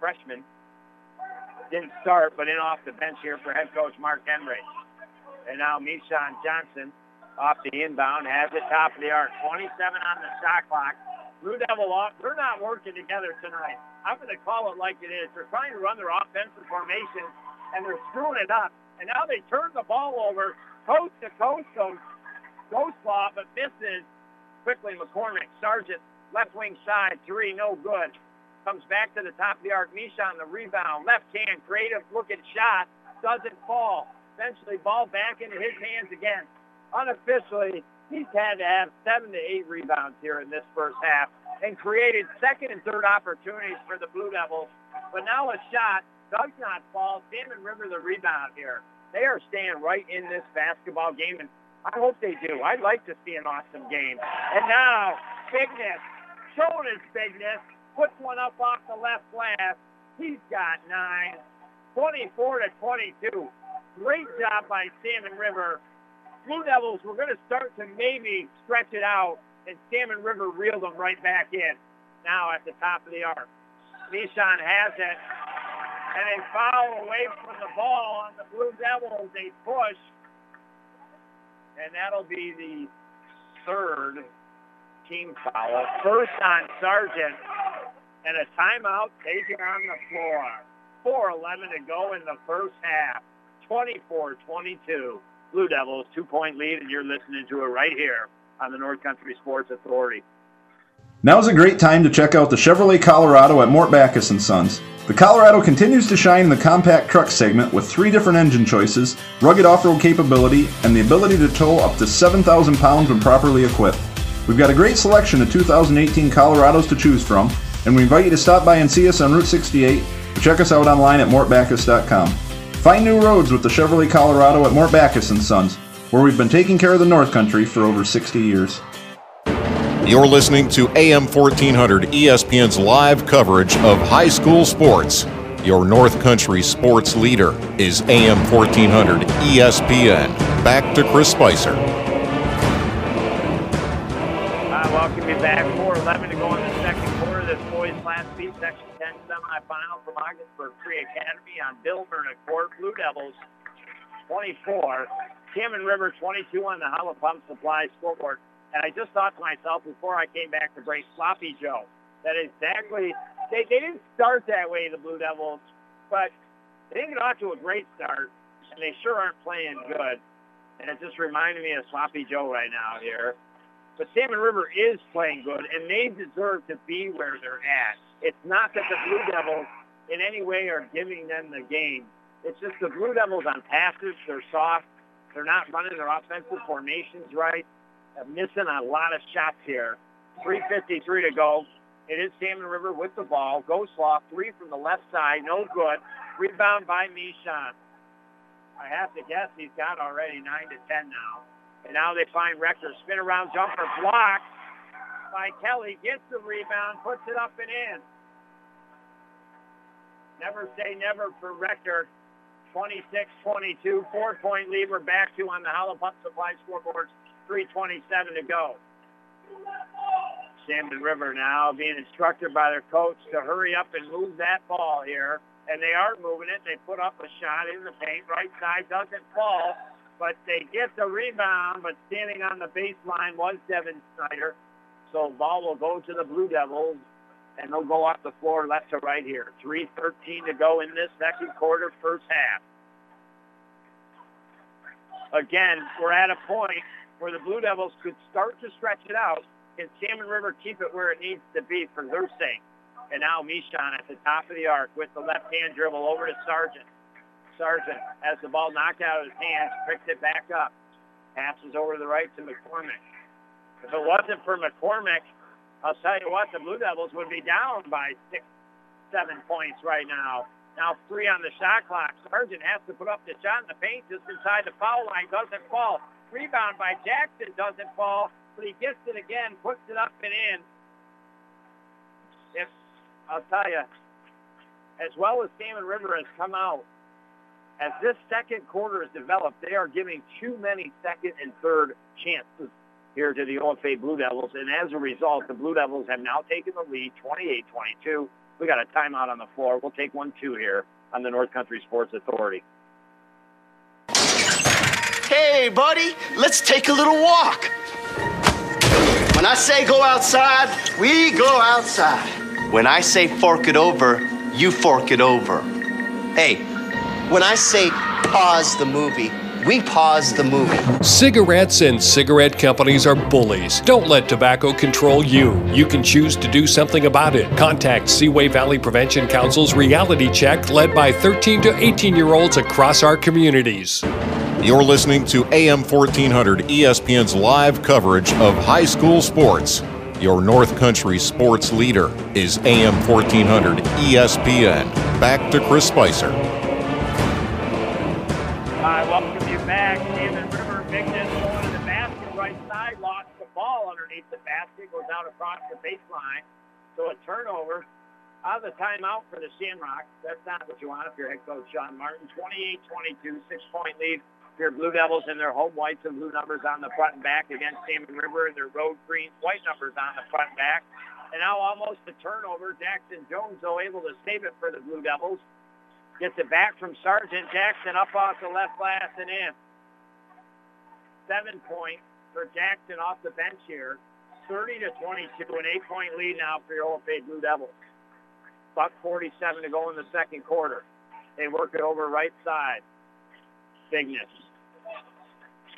freshman. Didn't start, but in off the bench here for head coach Mark Henry. And now Mishon Johnson off the inbound, has it top of the arc. 27 on the shot clock. Blue Devil off. They're not working together tonight. I'm going to call it like it is. They're trying to run their offensive formation, and they're screwing it up. And now they turn the ball over coast to coast. So Ghostlaw, but misses quickly McCormick. Sargent, left wing side, three, no good. Comes back to the top of the arc. Misha on the rebound. Left hand, creative looking shot. Doesn't fall. Eventually, ball back into his hands again. Unofficially, he's had to have seven to eight rebounds here in this first half and created second and third opportunities for the Blue Devils. But now a shot does not fall. Salmon River the rebound here. They are staying right in this basketball game. And I hope they do. I'd like to see an awesome game. And now, Bigness, showing his bigness, puts one up off the left glass. He's got nine. 24 to 22. Great job by Salmon River. Blue Devils were going to start to maybe stretch it out, and Salmon River reeled them right back in. Now at the top of the arc. Mishon has it, and they foul away from the ball on the Blue Devils. They push, and that'll be the third team foul. First on Sargent, and a timeout taken on the floor. 4.11 to go in the first half. 24-22. Blue Devils, two-point lead, and you're listening to it right here on the North Country Sports Authority. Now is a great time to check out the Chevrolet Colorado at Mort Backus & Sons. The Colorado continues to shine in the compact truck segment with three different engine choices, rugged off-road capability, and the ability to tow up to 7,000 pounds when properly equipped. We've got a great selection of 2018 Colorados to choose from, and we invite you to stop by and see us on Route 68 or check us out online at mortbackus.com. Find new roads with the Chevrolet Colorado at Mort Backus & Sons. where we've been taking care of the North Country for over 60 years. You're listening to AM 1400 ESPN's live coverage of high school sports. Your North Country sports leader is AM 1400 ESPN. Back to Chris Spicer. I welcome you back. Semifinal from Ogdensburg Free Academy on Bill Court. Blue Devils 24, Salmon River 22 on the Howland Pump Supply scoreboard. And I just thought to myself before I came back to break, Sloppy Joe. That exactly, they, they didn't start that way, the Blue Devils, but they didn't get off to a great start, and they sure aren't playing good. And it just reminded me of Sloppy Joe right now here. But Salmon River is playing good, and they deserve to be where they're at. It's not that the Blue Devils in any way are giving them the game. It's just the Blue Devils on passes, they're soft. They're not running their offensive formations right. They're missing a lot of shots here. 3.53 to go. It is Salmon River with the ball. Goes off. Three from the left side. No good. Rebound by Mishon. I have to guess he's got already 9 to 10 now. And now they find Rector. Spin around jumper blocked by Kelly. Gets the rebound. Puts it up and in. Never say never for Rector. 26-22. Four-point lead. We're back to on the Howland Pump Supply scoreboard. 3.27 to go. Salmon River now being instructed by their coach to hurry up and move that ball here. And they are moving it. They put up a shot in the paint. Right side doesn't fall, but they get the rebound. But standing on the baseline was Devin Snyder. So ball will go to the Blue Devils, and they'll go off the floor left to right here. 3.13 to go in this second quarter, first half. Again, we're at a point where the Blue Devils could start to stretch it out and Salmon River keep it where it needs to be for their sake. And now Michon at the top of the arc with the left-hand dribble over to Sargent. Sargent has the ball knocked out of his hands, picks it back up, passes over to the right to McCormick. If it wasn't for McCormick, I'll tell you what, the Blue Devils would be down by six, seven points right now. Now three on the shot clock. Sargent has to put up the shot in the paint just inside the foul line. Doesn't fall. Rebound by Jackson doesn't fall, but he gets it again, puts it up and in. If I'll tell you, as well as Salmon River has come out, as this second quarter has developed, they are giving too many second and third chances here to the OFA Blue Devils, and as a result, the Blue Devils have now taken the lead, 28-22. We got a timeout on the floor. We'll take one two here on the North Country Sports Authority. Hey, buddy, let's take a little walk. When I say go outside, we go outside. When I say fork it over, you fork it over. Hey, when I say pause the movie, we pause the movie. Cigarettes and cigarette companies are bullies. Don't let tobacco control you. You can choose to do something about it. Contact Seaway Valley Prevention Council's reality check led by 13 to 18 year olds across our communities. You're listening to AM 1400 ESPN's live coverage of high school sports. Your North Country sports leader is AM 1400 ESPN. Back to Chris Spicer. Basket, goes out across the baseline. So a turnover. Of the timeout for the Shamrocks. That's not what you want if you're head coach Sean Martin. 28-22, six-point lead your Blue Devils in their home whites and blue numbers on the front and back against Salmon River and their road green white numbers on the front and back. And now almost a turnover. Jackson Jones, though, able to save it for the Blue Devils. Gets it back from Sargent Jackson up off the left glass and in. Seven point for Jackson off the bench here. 30 to 22, an eight-point lead now for your OFA Blue Devils. Buck 47 to go in the second quarter. They work it over right side. Bigness.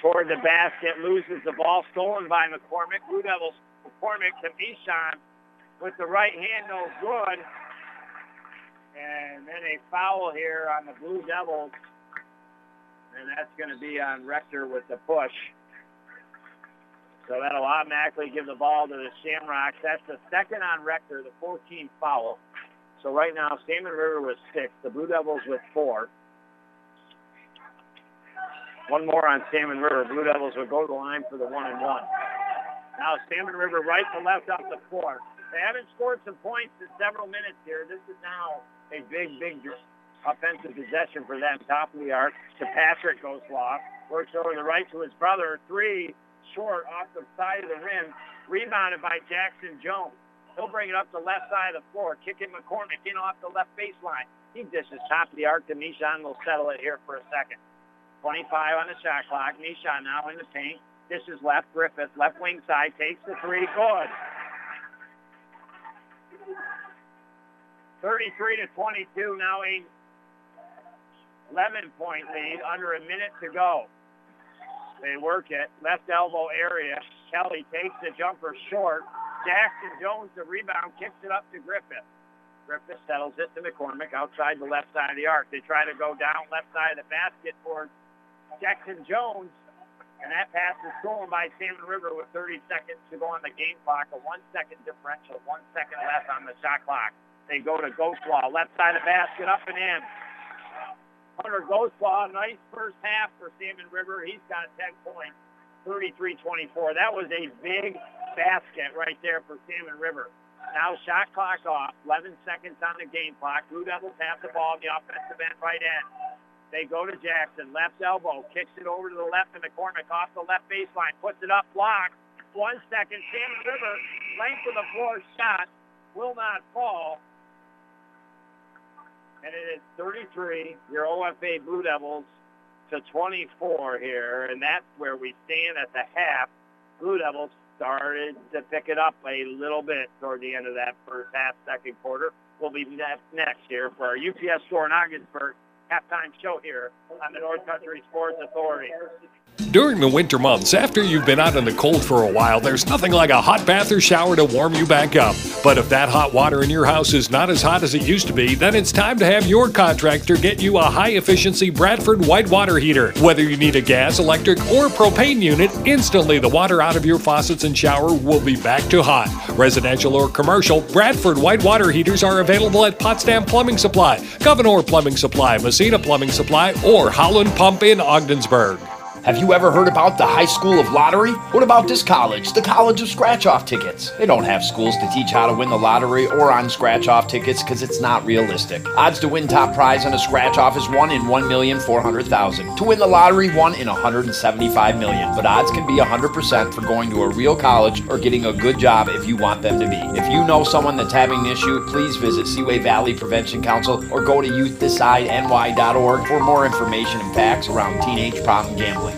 Toward the basket, loses the ball, stolen by McCormick. Blue Devils, McCormick to Michon with the right hand, no good. And then a foul here on the Blue Devils. And that's going to be on Rector with the push. So that'll automatically give the ball to the Shamrocks. That's the second on Rector, the 14th foul. So right now, Salmon River with six, the Blue Devils with four. One more on Salmon River. Blue Devils will go to the line for the one and one. Now Salmon River right to left off the floor. They haven't scored some points in several minutes here. This is now a big, big offensive possession for them. Top of the arc to Patrick Ghostlaw. Works over the right to his brother. Three short off the side of the rim. Rebounded by Jackson Jones. He'll bring it up the left side of the floor. Kicking McCormick in off the left baseline. He dishes top of the arc to Nishan. Will settle it here for a second. 25 on the shot clock. Nishan now in the paint. This is left. Griffith, left wing side, takes the three. Good. 33 to 22. Now a 11 point lead. Under a minute to go. They work it. Left elbow area. Kelly takes the jumper short. Jackson Jones, the rebound, kicks it up to Griffith. Griffith settles it to McCormick outside the left side of the arc. They try to go down left side of the basket for Jackson Jones. And that pass is stolen by Salmon River with 30 seconds to go on the game clock. A one second differential, one second left on the shot clock. They go to Ghostlaw, left side of the basket, up and in. Hunter Ghostlaw, nice first half for Salmon River. He's got 10 points, 33-24. That was a big basket right there for Salmon River. Now shot clock off, 11 seconds on the game clock. Blue Devils have the ball in the offensive end right end. They go to Jackson, left elbow, kicks it over to the left in the corner, off the left baseline, puts it up, blocked. One second, Salmon River, length of the floor shot, will not fall. And it is 33, your OFA Blue Devils, to 24 here, and that's where we stand at the half. Blue Devils started to pick it up a little bit toward the end of that first half, second quarter. We'll be next here for our UPS store in Ogdensburg halftime show here on the North Country Sports Authority. During the winter months, after you've been out in the cold for a while, there's nothing like a hot bath or shower to warm you back up. But if that hot water in your house is not as hot as it used to be, then it's time to have your contractor get you a high efficiency Bradford white water heater. Whether you need a gas, electric, or propane unit, instantly the water out of your faucets and shower will be back to hot. Residential or commercial, Bradford white water heaters are available at Potsdam Plumbing Supply, Gouverneur Plumbing Supply, Massena Plumbing Supply, or Howland Pump in Ogdensburg. Have you ever heard about the High School of Lottery? What about this college, the College of Scratch Off Tickets? They don't have schools to teach how to win the lottery or on scratch off tickets because it's not realistic. Odds to win top prize on a scratch off is 1 in 1,400,000. To win the lottery, 1 in 175 million. But odds can be 100% for going to a real college or getting a good job if you want them to be. If you know someone that's having an issue, please visit Seaway Valley Prevention Council or go to youthdecideNY.org for more information and facts around teenage problem gambling.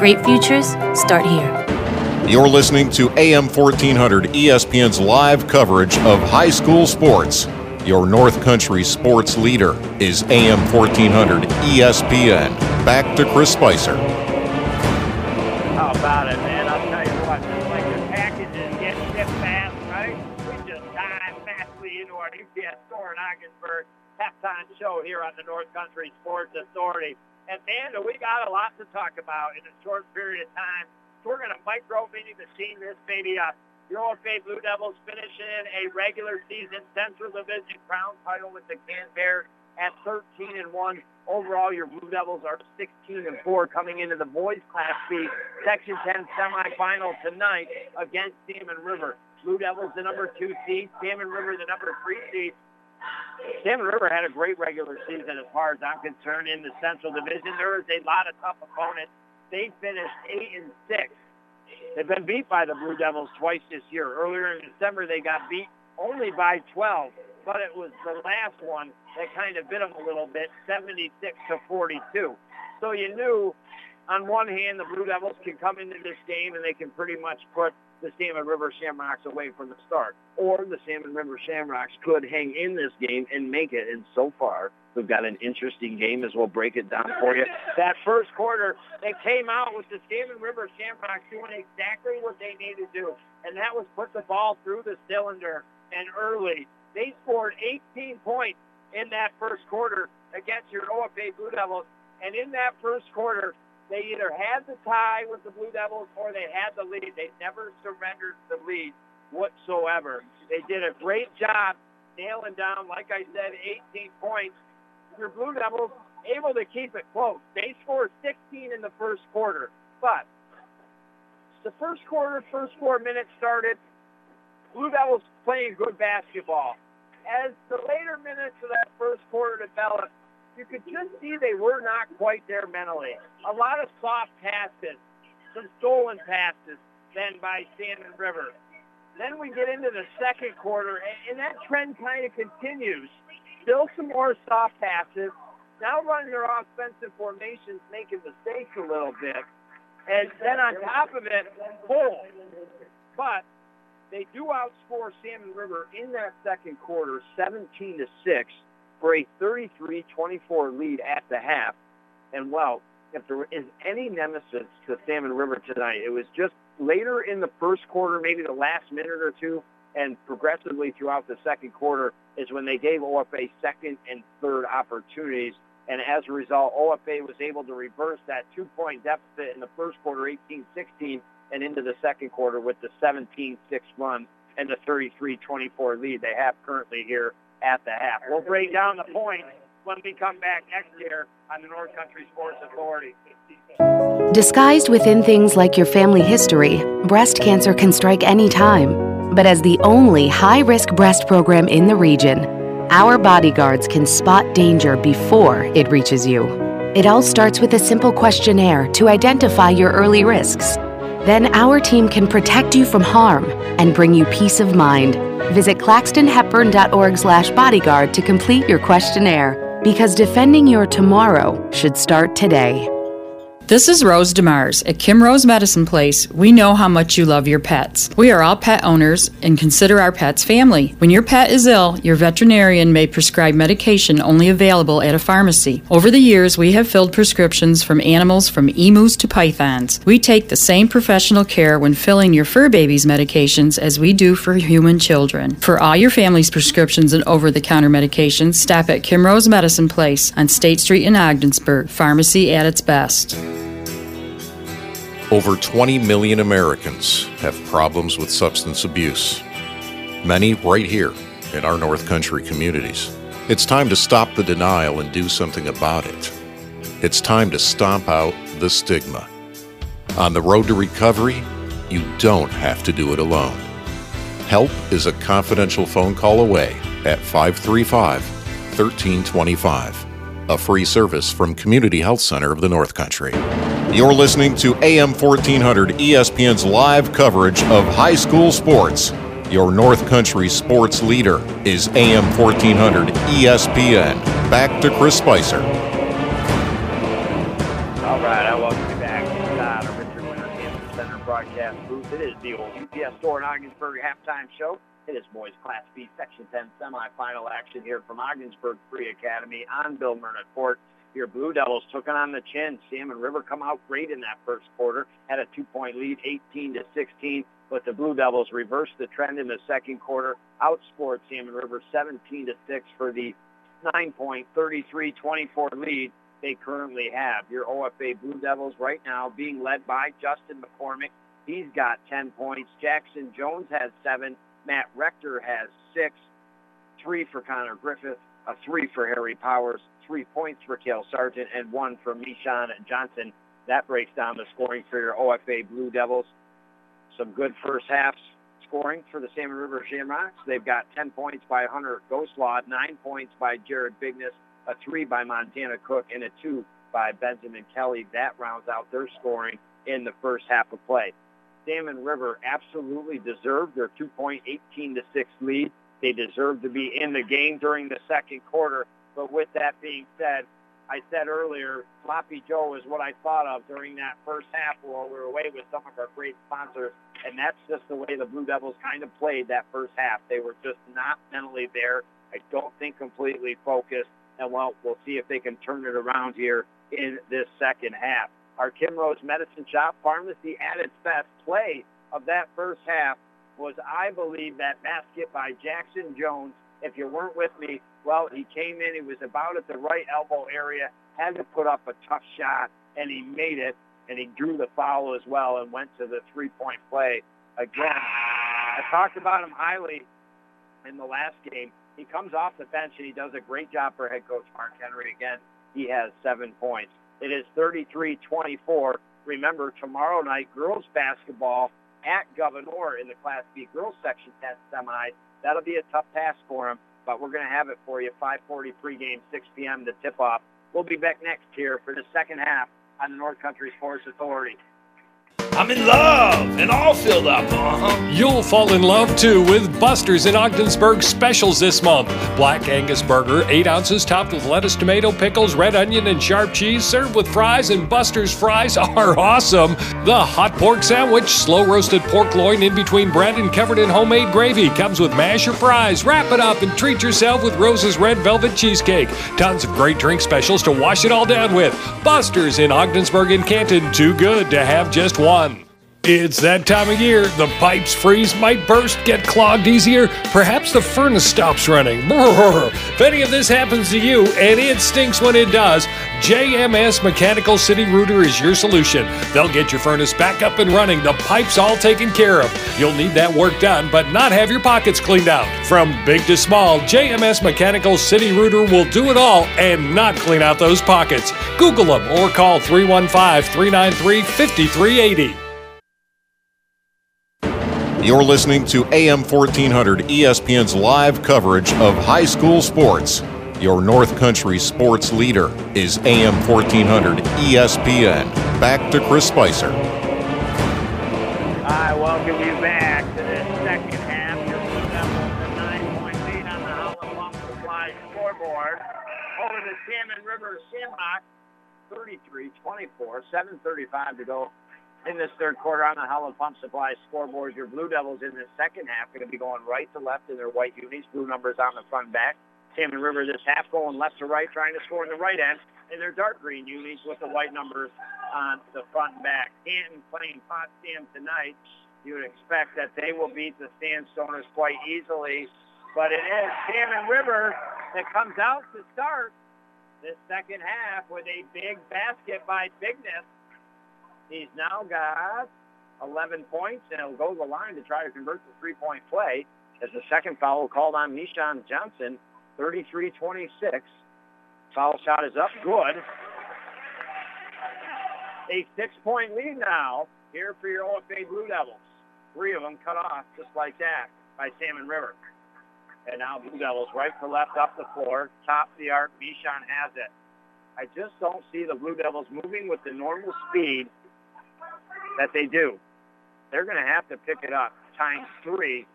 Great futures start here. You're listening to AM 1400 ESPN's live coverage of high school sports. Your North Country sports leader is AM 1400 ESPN. Back to Chris Spicer. How about it, man? I'll tell you what, just like the packages get shipped fast, right? We just dive fastly into our <laughs> UPS store in Ogdensburg. Halftime show here on the North Country Sports Authority. And man, we got a lot to talk about in a short period of time. So we're going to micro mini machine this baby up. Uh, your OFA Blue Devils finishing a regular season Central Division crown title with the Can at 13 and 1. Overall, your Blue Devils are 16 and 4 coming into the boys Class B Section 10 semifinal tonight against Salmon River. Blue Devils the number two seed, Salmon River the number three seed. Salmon River had a great regular season as far as I'm concerned in the Central Division. There is a lot of tough opponents they finished eight and six. They've been beat by the Blue Devils twice this year. Earlier in December, they got beat only by 12, but it was the last one that kind of bit them a little bit, 76 to 42. So you knew, on one hand, the Blue Devils can come into this game and they can pretty much put the Salmon River Shamrocks away from the start. Or the Salmon River Shamrocks could hang in this game and make it. And so far, we've got an interesting game as we'll break it down for you. That first quarter, they came out with the Salmon River Shamrocks doing exactly what they needed to do. And that was put the ball through the cylinder and early. They scored 18 points in that first quarter against your OFA Blue Devils. And in that first quarter, they either had the tie with the Blue Devils or they had the lead. They never surrendered the lead whatsoever. They did a great job nailing down, like I said, 18 points. Your Blue Devils able to keep it close. They scored 16 in the first quarter, but the first quarter, first four minutes started, Blue Devils playing good basketball. As the later minutes of that first quarter developed, you could just see they were not quite there mentally. A lot of soft passes, some stolen passes then by Salmon River. Then we get into the second quarter, and that trend kind of continues. Still some more soft passes. Now running their offensive formations, making mistakes a little bit. And then on top of it, full. But they do outscore Salmon River in that second quarter, 17 to 6 for a 33-24 lead at the half. And well, if there is any nemesis to Salmon River tonight, it was just later in the first quarter, maybe the last minute or two, and progressively throughout the second quarter is when they gave OFA second and third opportunities. And as a result, OFA was able to reverse that two-point deficit in the first quarter, 18-16, and into the second quarter with the 17-6 run and the 33-24 lead they have currently here at the half. We'll break down the points when we come back next year on the North Country Sports Authority. Disguised within things like your family history, breast cancer can strike any time. But as the only high risk breast program in the region, our bodyguards can spot danger before it reaches you. It all starts with a simple questionnaire to identify your early risks. Then our team can protect you from harm and bring you peace of mind Visit claxtonhepburn.org slash bodyguard to complete your questionnaire because defending your tomorrow should start today. This is Rose DeMars. At Kim Rose Medicine Place, we know how much you love your pets. We are all pet owners and consider our pets family. When your pet is ill, your veterinarian may prescribe medication only available at a pharmacy. Over the years, we have filled prescriptions from animals from emus to pythons. We take the same professional care when filling your fur baby's medications as we do for human children. For all your family's prescriptions and over the counter medications, stop at Kim Rose Medicine Place on State Street in Ogdensburg. Pharmacy at its best. Over 20 million Americans have problems with substance abuse, many right here in our North Country communities. It's time to stop the denial and do something about it. It's time to stomp out the stigma. On the road to recovery, you don't have to do it alone. Help is a confidential phone call away at 535 1325, a free service from Community Health Center of the North Country. You're listening to AM 1400 ESPN's live coverage of high school sports. Your North Country sports leader is AM 1400 ESPN. Back to Chris Spicer. All right, I welcome you back inside of Richard Winter Center broadcast booth. It is the old UPS store in Ogdensburg halftime show. It is boys Class B Section 10 semifinal action here from Ogdensburg Free Academy on Bill Myrna Court your Blue Devils took it on the chin. Salmon River come out great in that first quarter, had a two-point lead, 18 to 16, but the Blue Devils reversed the trend in the second quarter, outscored Salmon River 17 to 6 for the 9-point, 33-24 lead they currently have. Your OFA Blue Devils right now being led by Justin McCormick. He's got 10 points. Jackson Jones has seven. Matt Rector has six. Three for Connor Griffith, a three for Harry Powers, three points for Kale Sargent, and one for Mishan Johnson. That breaks down the scoring for your OFA Blue Devils. Some good first halves scoring for the Salmon River Shamrocks. They've got 10 points by Hunter Ghostlaw, 9 points by Jared Bigness, a 3 by Montana Cook, and a 2 by Benjamin Kelly. That rounds out their scoring in the first half of play. Salmon River absolutely deserved their two-point 18 to 6 lead. They deserve to be in the game during the second quarter. But with that being said, I said earlier, Sloppy Joe is what I thought of during that first half while we were away with some of our great sponsors. And that's just the way the Blue Devils kind of played that first half. They were just not mentally there. I don't think completely focused. And well, we'll see if they can turn it around here in this second half. Our Kimrose Medicine Shop Pharmacy at its best play of that first half was, I believe, that basket by Jackson Jones. If you weren't with me, well, he came in, he was about at the right elbow area, had to put up a tough shot, and he made it, and he drew the foul as well and went to the three-point play. Again, I talked about him highly in the last game. He comes off the bench, and he does a great job for head coach Mark Henry. Again, he has seven points. It is 33-24. Remember, tomorrow night, girls basketball at Gouverneur in the Class B girls section 10 semi. That'll be a tough task for them, but we're going to have it for you. 5:40 pregame, 6 p.m. the tip off. We'll be back next here for the second half on the North Country Sports Authority. I'm in love and all filled up, uh-huh. You'll fall in love too with Buster's in Ogdensburg specials this month. Black Angus burger, 8 ounces, topped with lettuce, tomato, pickles, red onion, and sharp cheese, served with fries, and Buster's fries <laughs> are awesome. The hot pork sandwich, slow roasted pork loin in between bread and covered in homemade gravy, comes with mash or fries. Wrap it up and treat yourself with Rose's red velvet cheesecake. Tons of great drink specials to wash it all down with. Buster's in Ogdensburg and Canton, too good to have just one. It's that time of year. The pipes freeze, might burst, get clogged easier. Perhaps the furnace stops running. <laughs> If any of this happens to you, and it stinks when it does, JMS Mechanical City Rooter is your solution. They'll get your furnace back up and running, the pipes all taken care of. You'll need that work done, but not have your pockets cleaned out. From big to small, JMS Mechanical City Rooter will do it all and not clean out those pockets. Google them or call 315 393 5380. You're listening to AM 1400 ESPN's live coverage of high school sports. Your North Country sports leader is AM 1400 ESPN. Back to Chris Spicer. I welcome you back to this second half. Your Blue Devils a nine-point lead on the Howland Pump Supply scoreboard over the Salmon River Shamrock, 33-24, 7:35 to go in this third quarter on the Howland Pump Supply scoreboard. Your Blue Devils in the second half are going to be going right to left in their white unis, blue numbers on the front back. Salmon River this half going left to right, trying to score in the right end in their dark green unis with the white numbers on the front and back. Canton playing Potsdam tonight. You would expect that they will beat the Sandstoners quite easily, but it is Salmon River that comes out to start this second half with a big basket by Bigness He's now got 11 points, and he'll go to the line to try to convert the three-point play as the second foul called on Mishan Johnson, 33-26. Foul shot is up, good. A six-point lead now here for your OFA Blue Devils. Three of them cut off just like that by Salmon River. And now Blue Devils right for left up the floor, top of the arc. Mishan has it. I just don't see the Blue Devils moving with the normal speed that they do. They're going to have to pick it up times three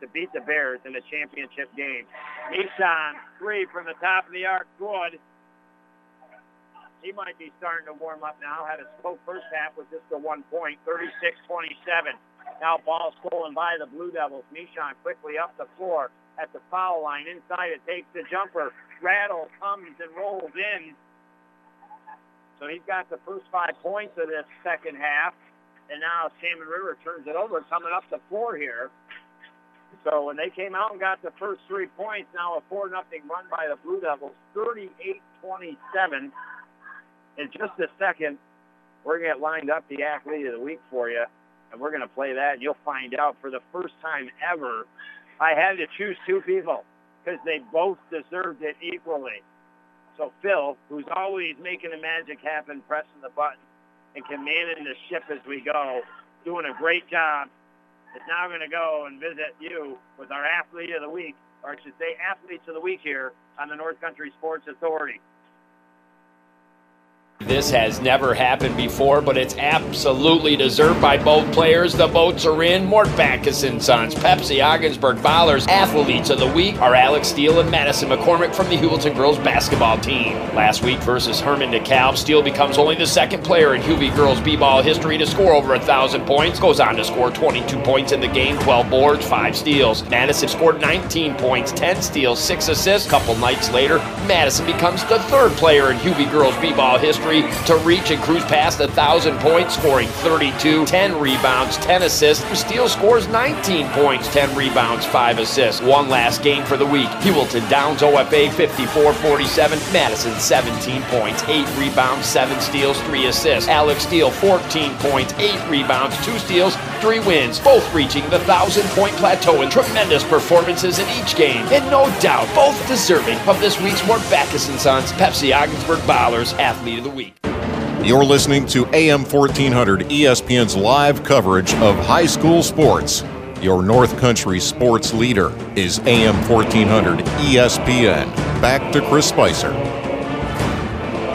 to beat the Bears in the championship game. Nissan, three from the top of the arc, good. He might be starting to warm up now. Had a slow first half with just a one point, 36-27. Now ball stolen by the Blue Devils. Nishan quickly up the floor at the foul line. Inside it takes the jumper. Rattle comes and rolls in. So he's got the first five points of this second half. And now Salmon River turns it over coming up to four here. So when they came out and got the first three points, now a 4 nothing run by the Blue Devils, 38-27. In just a second, we're going to get lined up the athlete of the week for you, and we're going to play that. You'll find out for the first time ever. I had to choose two people because they both deserved it equally. So Phil, who's always making the magic happen, pressing the button, and commanding the ship as we go, doing a great job, is now going to go and visit you with our athlete of the week, or I should say athletes of the week here on the North Country Sports Authority. This has never happened before, but it's absolutely deserved by both players. The boats are in. Mort Backus and Sons, Pepsi Ogdensburg Ballers, athletes of the week are Alex Steele and Madison McCormick from the Heuvelton girls basketball team. Last week versus Hermon DeKalb, Steele becomes only the second player in Hubie girls b-ball history to score over a thousand points. Goes on to score 22 points in the game, 12 boards, 5 steals. Madison scored 19 points, 10 steals, 6 assists. Couple nights later, Madison becomes the third player in Hubie girls b-ball history to reach and cruise past a thousand points, scoring 32, 10 rebounds, 10 assists. Steele scores 19 points, 10 rebounds, 5 assists. One last game for the week. Heuvelton Downs OFA 54-47, Madison 17 points, 8 rebounds, 7 steals, 3 assists. Alex Steele 14 points, 8 rebounds, 2 steals, 3 wins, both reaching the 1,000-point plateau in tremendous performances in each game. And no doubt, both deserving of this week's Mort Backus & Sons Pepsi Ogdensburg Ballers Athlete of the Week. You're listening to AM 1400 ESPN's live coverage of high school sports. Your North Country sports leader is AM 1400 ESPN. Back to Chris Spicer.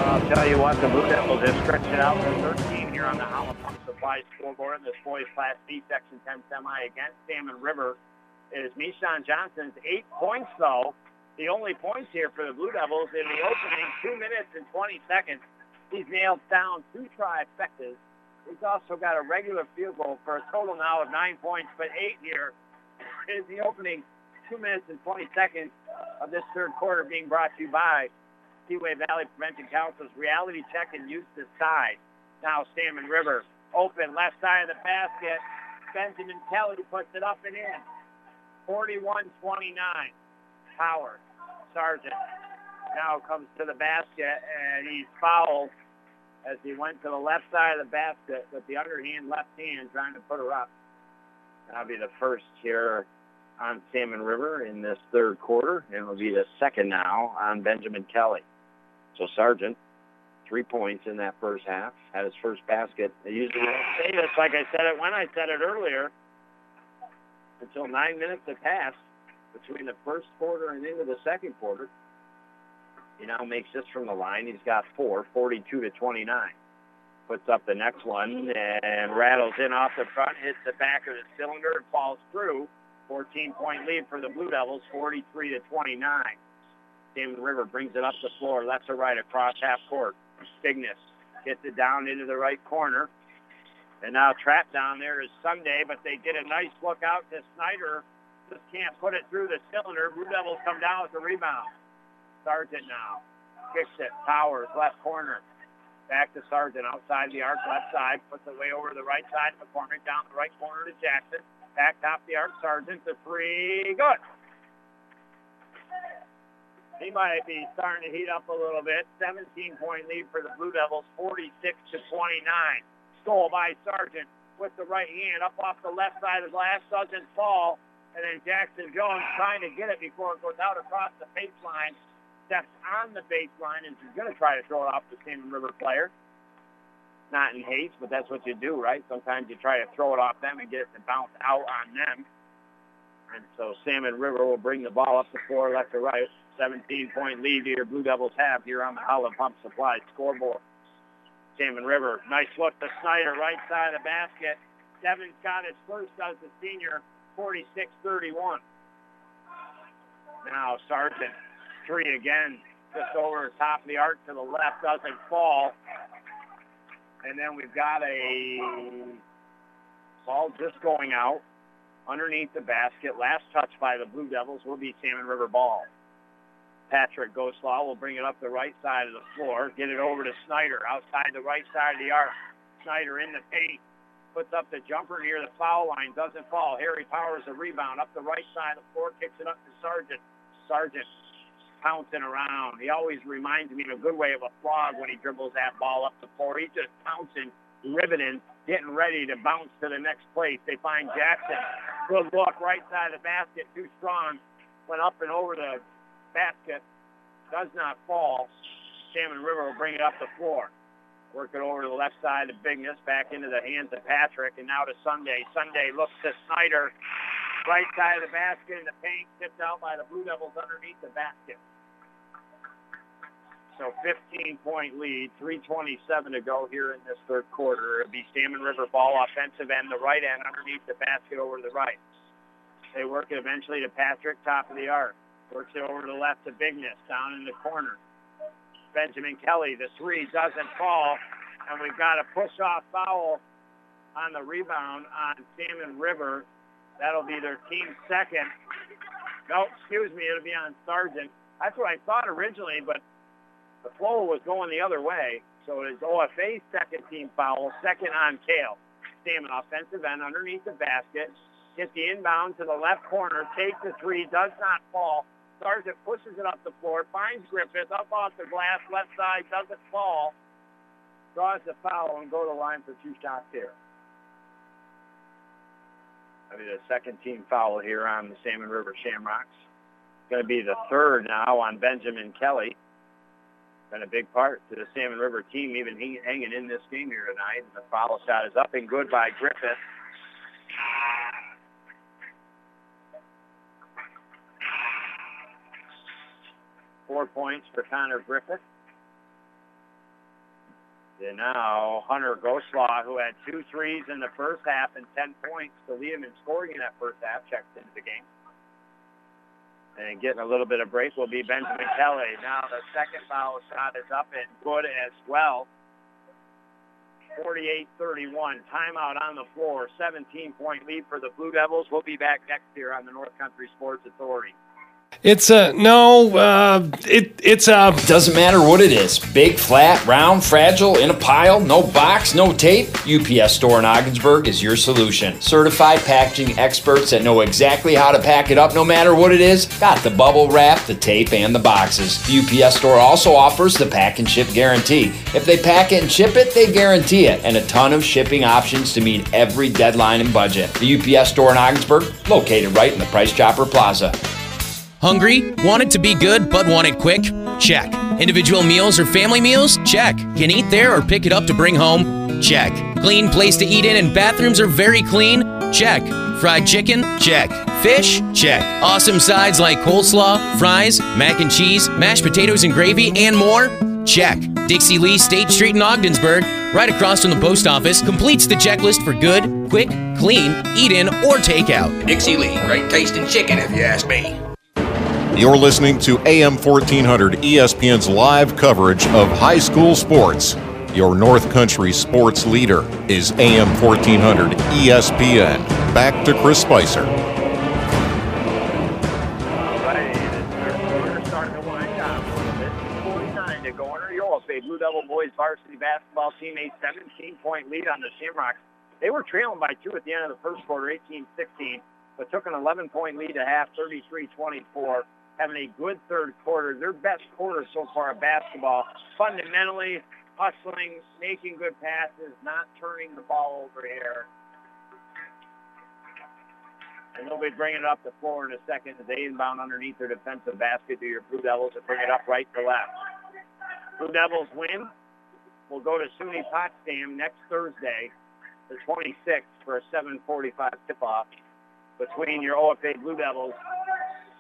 I'll tell you what, the Blue Devils have stretched it out for 13 here on the Howland Pump Supply scoreboard in this boys Class B Section 10 semi against Salmon River. It is Mishan Johnson's eight points, though. The only points here for the Blue Devils in the opening two minutes and 20 seconds. He's nailed down two trifectas. He's also got a regular field goal for a total now of nine points, but eight here is the opening two minutes and 20 seconds of this third quarter being brought to you by Seaway Valley Prevention Council's Reality Check and Eustis Side. Now Salmon River open left side of the basket. Benjamin Kelly puts it up and in. 41-29. Power. Sargent now comes to the basket and he's fouled as he went to the left side of the basket with the underhand left hand trying to put her up. That'll be the first here on Salmon River in this third quarter, and it'll be the second now on Benjamin Kelly. So Sargent, three points in that first half, had his first basket. They usually don't say this like I said it when I said it earlier, until nine minutes have passed between the first quarter and into the second quarter. He now makes this from the line. He's got four, 42 to 29. Puts up the next one and rattles in off the front, hits the back of the cylinder, and falls through. 14-point lead for the Blue Devils, 43 to 29. Salmon River brings it up the floor, left to right across half court. Bigness gets it down into the right corner. And now trapped down there is Sunday, but they get a nice look out to Snyder. Just can't put it through the cylinder. Blue Devils come down with the rebound. Sargent now. Kicks it. Powers, left corner. Back to Sargent outside the arc, left side. Puts it way over to the right side. of the corner. down the right corner to Jackson. Back top the arc. Sargent the three. Good. He might be starting to heat up a little bit. 17-point lead for the Blue Devils, 46 to 29. Stole by Sargent with the right hand up off the left side of the glass. Doesn't fall. And then Jackson Jones trying to get it before it goes out across the baseline. Steps on the baseline and is going to try to throw it off the Salmon River player. Not in haste, but that's what you do, right? Sometimes you try to throw it off them and get it to bounce out on them. And so Salmon River will bring the ball up the floor left to right. 17-point lead here Blue Devils have here on the Howland Pump Supply scoreboard. Salmon River, nice look to Snyder, right side of the basket. Devin got his first as the senior, 46-31. Now Sargent, three again, just over the top of the arc to the left, doesn't fall. And then we've got a ball just going out underneath the basket. Last touch by the Blue Devils will be Salmon River ball. Patrick Ghostlaw will bring it up the right side of the floor, get it over to Snyder outside the right side of the arc. Snyder in the paint, puts up the jumper near the foul line, doesn't fall. Harry Powers a rebound up the right side of the floor, kicks it up to Sargent. Sargent pouncing around. He always reminds me in a good way of a frog when he dribbles that ball up the floor. He's just pouncing, riveting, getting ready to bounce to the next place. They find Jackson. Good look, right side of the basket, too strong. Went up and over the basket. Does not fall. Salmon River will bring it up the floor. Work it over to the left side of Bigness, back into the hands of Patrick, and now to Sunday. Sunday looks to Snyder. Right side of the basket in the paint, tipped out by the Blue Devils underneath the basket. So 15 point lead, 327 to go here in this third quarter. It'll be Salmon River ball offensive end, the right end underneath the basket over the right. They work it eventually to Patrick, top of the arc. Works it over to the left to Bigness, down in the corner. Benjamin Kelly, the three doesn't fall, and we've got a push-off foul on the rebound on Salmon River. That'll be their team second. No, excuse me, it'll be on Sargent. That's what I thought originally, but the flow was going the other way. So it is OFA's second team foul, second on Cale. Salmon offensive end underneath the basket. gets the inbound to the left corner, takes the three, does not fall. Sargent pushes it up the floor, finds Griffith up off the glass, left side, doesn't fall. Draws the foul and go to the line for two shots here. I mean, the second team foul here on the Salmon River Shamrocks. Going to be the third now on Benjamin Kelly. Been a big part to the Salmon River team, even hanging in this game here tonight. And the foul shot is up and good by Griffith. Four points for Connor Griffith. And now Hunter Ghostlaw, who had two threes in the first half and 10 points to lead him in scoring in that first half, checks into the game. And getting a little bit of break will be Benjamin Kelly. Now the second foul shot is up and good as well. 48-31. Timeout on the floor. 17-point lead for the Blue Devils. We'll be back next year on the North Country Sports Authority. It's a no. Uh, it it's a. Doesn't matter what it is. Big, flat, round, fragile, in a pile, no box, no tape. UPS Store in Ogdensburg is your solution. Certified packaging experts that know exactly how to pack it up, no matter what it is. Got the bubble wrap, the tape, and the boxes. The UPS Store also offers the pack and ship guarantee. If they pack it and ship it, they guarantee it, and a ton of shipping options to meet every deadline and budget. The UPS Store in Ogdensburg, located right in the Price Chopper Plaza. Hungry? Want it to be good but want it quick? Check. Individual meals or family meals? Check. Can eat there or pick it up to bring home? Check. Clean place to eat in and bathrooms are very clean? Check. Fried chicken? Check. Fish? Check. Awesome sides like coleslaw, fries, mac and cheese, mashed potatoes and gravy, and more? Check. Dixie Lee State Street in Ogdensburg, right across from the post office, completes the checklist for good, quick, clean, eat in, or takeout. Dixie Lee, great tasting chicken if you ask me. You're listening to AM 1400 ESPN's live coverage of high school sports. Your North Country sports leader is AM 1400 ESPN. Back to Chris Spicer. Blue Devil boys varsity basketball team a 17-point lead on the Shamrocks. They were trailing by two at the end of the first quarter, 18-16, but took an 11-point lead at half, 33-24 having a good third quarter, their best quarter so far of basketball. Fundamentally, hustling, making good passes, not turning the ball over here. And they'll be bringing it up the floor in a second as they inbound underneath their defensive basket to your Blue Devils and bring it up right to left. Blue Devils win. We'll go to SUNY Potsdam next Thursday, the 26th, for a 7:45 tip-off between your OFA Blue Devils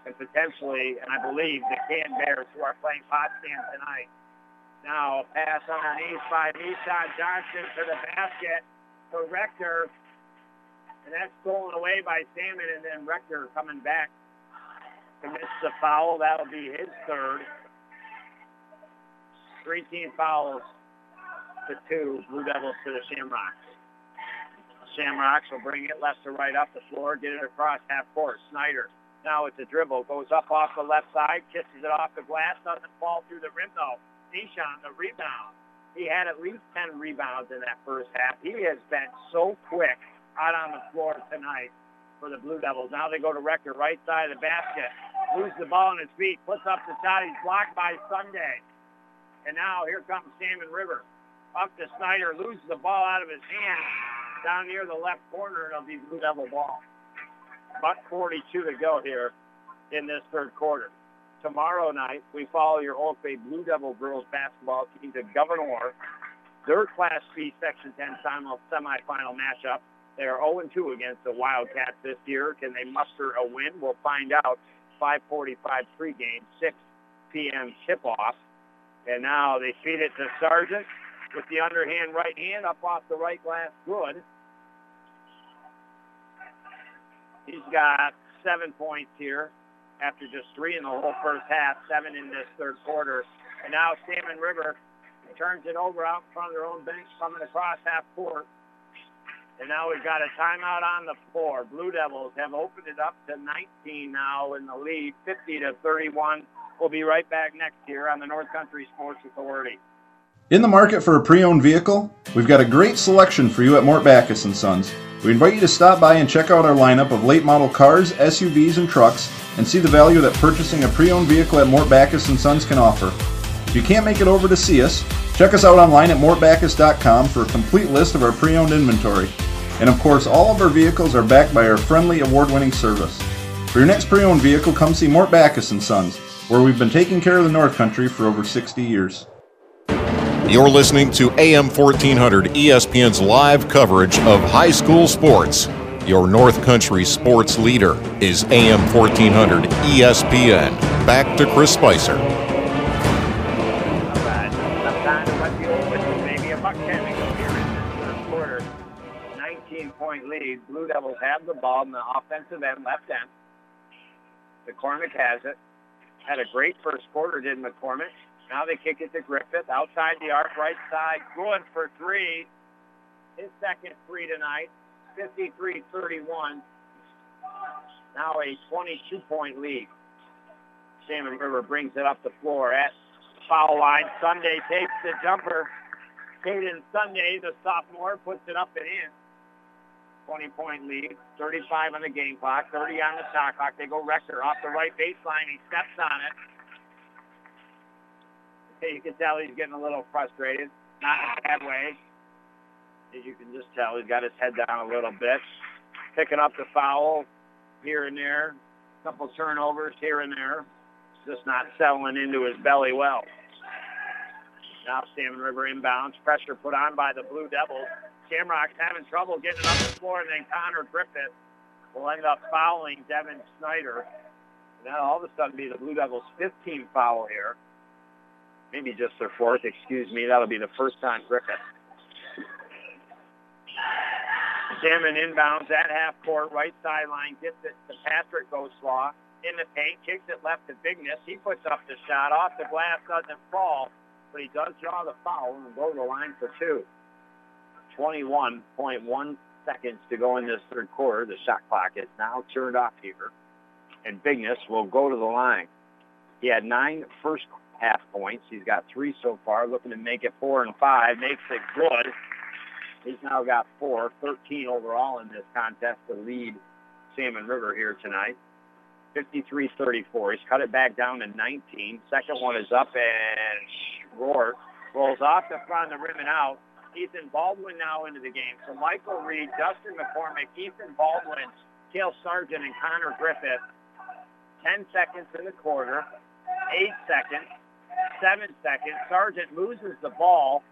and potentially, and I believe, the Canton Bears who are playing Potsdam tonight. Now, pass underneath by Nissan Johnson to the basket for Rector. And that's stolen away by Salmon, and then Rector coming back commits the foul. That'll be his third. Three team fouls to two. Blue Devils to the Shamrocks. Shamrocks will bring it left to right up the floor, get it across half court. Snyder now it's a dribble. Goes up off the left side, kisses it off the glass, doesn't fall through the rim though. Nishan, the rebound. He had at least 10 rebounds in that first half. He has been so quick out on the floor tonight for the Blue Devils. Now they go to Rector, right side of the basket. Loses the ball on his feet, puts up the shot. He's blocked by Sunday. And now here comes Salmon River. Up to Snyder, loses the ball out of his hand down near the left corner, and it'll be Blue Devil ball. Buck 42 to go here in this third quarter. Tomorrow night, we follow your Old Bay Blue Devil girls basketball team to Gouverneur. Their Class B Section 10 semifinal matchup. They are 0-2 against the Wildcats this year. Can they muster a win? We'll find out. 5:45 pregame, 6 p.m. tip-off. And now they feed it to Sargent with the underhand right hand up off the right glass good. He's got seven points here after just three in the whole first half, seven in this third quarter. And now Salmon River turns it over out in front of their own bench coming across half court. And now we've got a timeout on the floor. Blue Devils have opened it up to 19 now in the lead, 50 to 31. We'll be right back next year on the North Country Sports Authority. In the market for a pre-owned vehicle? We've got a great selection for you at Mort Backus & Sons. We invite you to stop by and check out our lineup of late model cars, SUVs, and trucks and see the value that purchasing a pre-owned vehicle at Mort Backus & Sons can offer. If you can't make it over to see us, check us out online at mortbackus.com for a complete list of our pre-owned inventory. And of course, all of our vehicles are backed by our friendly award-winning service. For your next pre-owned vehicle, come see Mort Backus & Sons, where we've been taking care of the North Country for over 60 years. You're listening to AM 1400 ESPN's live coverage of high school sports. Your North Country sports leader is AM 1400 ESPN. Back to Chris Spicer. Sometimes it might be over maybe a ten to here in this third quarter. 19 point lead. Blue Devils have the ball in the offensive end, left end. McCormick has it. Had a great first quarter, did McCormick. Now they kick it to Griffith outside the arc, right side, going for three. His second three tonight, 53-31. Now a 22-point lead. Salmon River brings it up the floor at foul line. Sunday takes the jumper. Caden Sunday, the sophomore, puts it up and in. 20-point lead, 35 on the game clock, 30 on the shot clock. They go Rector off the right baseline. He steps on it. You can tell he's getting a little frustrated. Not in bad way. As you can just tell, he's got his head down a little bit. Picking up the foul here and there. A couple turnovers here and there. Just not settling into his belly well. Now Salmon River inbounds. Pressure put on by the Blue Devils. Shamrock's having trouble getting it up the floor, and then Connor Griffith will end up fouling Devin Snyder. And that'll all of a sudden be the Blue Devils' 15th foul here. Maybe just their fourth, excuse me. That'll be the first time Griffith. Salmon inbounds at half court, right sideline, gets it to Patrick Ghostlaw in the paint, kicks it left to Bigness. He puts up the shot off the glass, doesn't fall, but he does draw the foul and go to the line for two. 21.1 seconds to go in this third quarter. The shot clock is now turned off here, and Bigness will go to the line. He had nine first half points. He's got three so far, looking to make it four and five. Makes it good. He's now got four, 13 overall in this contest to lead Salmon River here tonight. 53-34. He's cut it back down to 19. Second one is up and Rourke rolls off the front of the rim and out. Ethan Baldwin now into the game. So Michael Reed, Dustin McCormick, Ethan Baldwin, Cale Sargent, and Connor Griffith. 10 seconds in the quarter. 8 seconds. 7 seconds. Sargent loses the ball,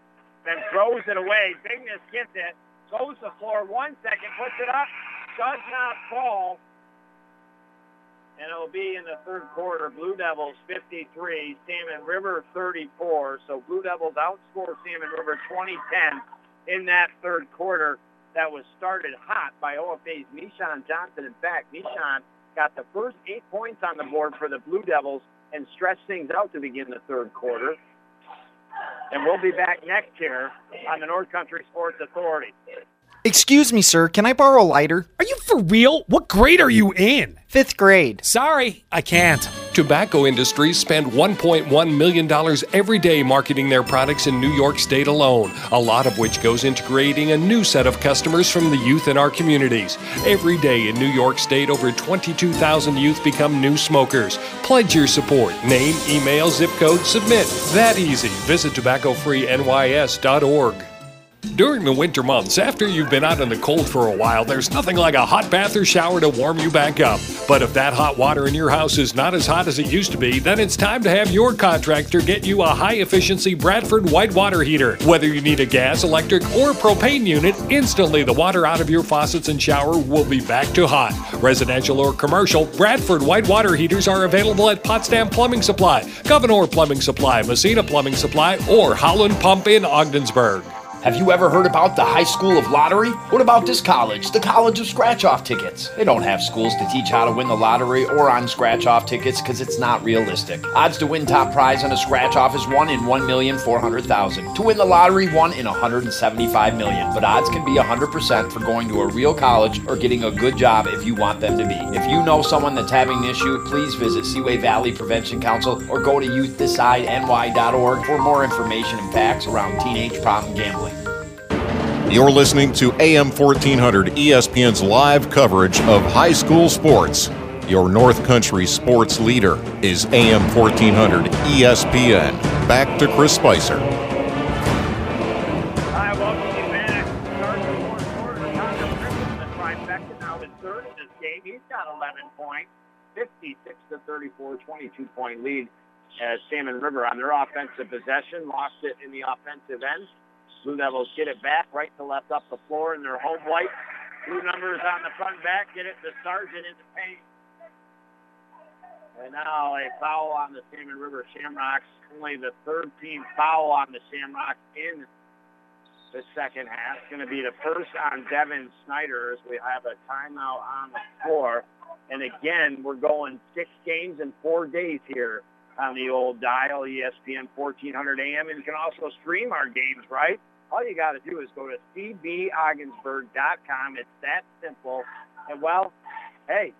then throws it away. Bigness gets it. Goes to the floor. One second. Puts it up. Does not fall. And it'll be in the third quarter. Blue Devils 53, Salmon River 34. So Blue Devils outscore Salmon River 2010 in that third quarter that was started hot by OFA's Nishan Johnson. In fact, Nishan got the first eight points on the board for the Blue Devils and stretched things out to begin the third quarter. And we'll be back next year on the North Country Sports Authority. Excuse me, sir. Can I borrow a lighter? Are you for real? What grade are you in? Fifth grade. Sorry, I can't. Tobacco industries spend $1.1 million every day marketing their products in New York State alone, a lot of which goes into creating a new set of customers from the youth in our communities. Every day in New York State, over 22,000 youth become new smokers. Pledge your support. Name, email, zip code, submit. That easy. Visit tobaccofreenys.org. During the winter months, after you've been out in the cold for a while, there's nothing like a hot bath or shower to warm you back up. But if that hot water in your house is not as hot as it used to be, then it's time to have your contractor get you a high efficiency Bradford white water heater. Whether you need a gas, electric, or propane unit, instantly the water out of your faucets and shower will be back to hot. Residential or commercial, Bradford white water heaters are available at Potsdam Plumbing Supply, Gouverneur Plumbing Supply, Massena Plumbing Supply, or Howland Pump in Ogdensburg. Have you ever heard about the High School of Lottery? What about this college, the College of Scratch Off Tickets? They don't have schools to teach how to win the lottery or on scratch off tickets because it's not realistic. Odds to win top prize on a scratch off is 1 in 1,400,000. To win the lottery, 1 in 175 million. But odds can be 100% for going to a real college or getting a good job if you want them to be. If you know someone that's having an issue, please visit Seaway Valley Prevention Council or go to youthdecideNY.org for more information and facts around teenage problem gambling. You're listening to AM 1400 ESPN's live coverage of high school sports. Your North Country sports leader is AM 1400 ESPN. Back to Chris Spicer. Hi, welcome you back. Start the fourth quarter. Connor Griffin, the trifecta, now in third in this game. He's got 11 points, 56 to 34, 22 point lead as Salmon River on their offensive possession lost it in the offensive end. Blue Devils get it back right to left up the floor in their home white. Blue numbers on the front back. Get it to Sargent in the paint. And now a foul on the Salmon River Shamrocks. Only the third team foul on the Shamrocks in the second half. It's going to be the first on Devin Snyder as we have a timeout on the floor. And again, we're going six games in four days here on the old dial, ESPN 1400 AM. And you can also stream our games, right? All you got to do is go to cbogginsburg.com. It's that simple. And well, hey,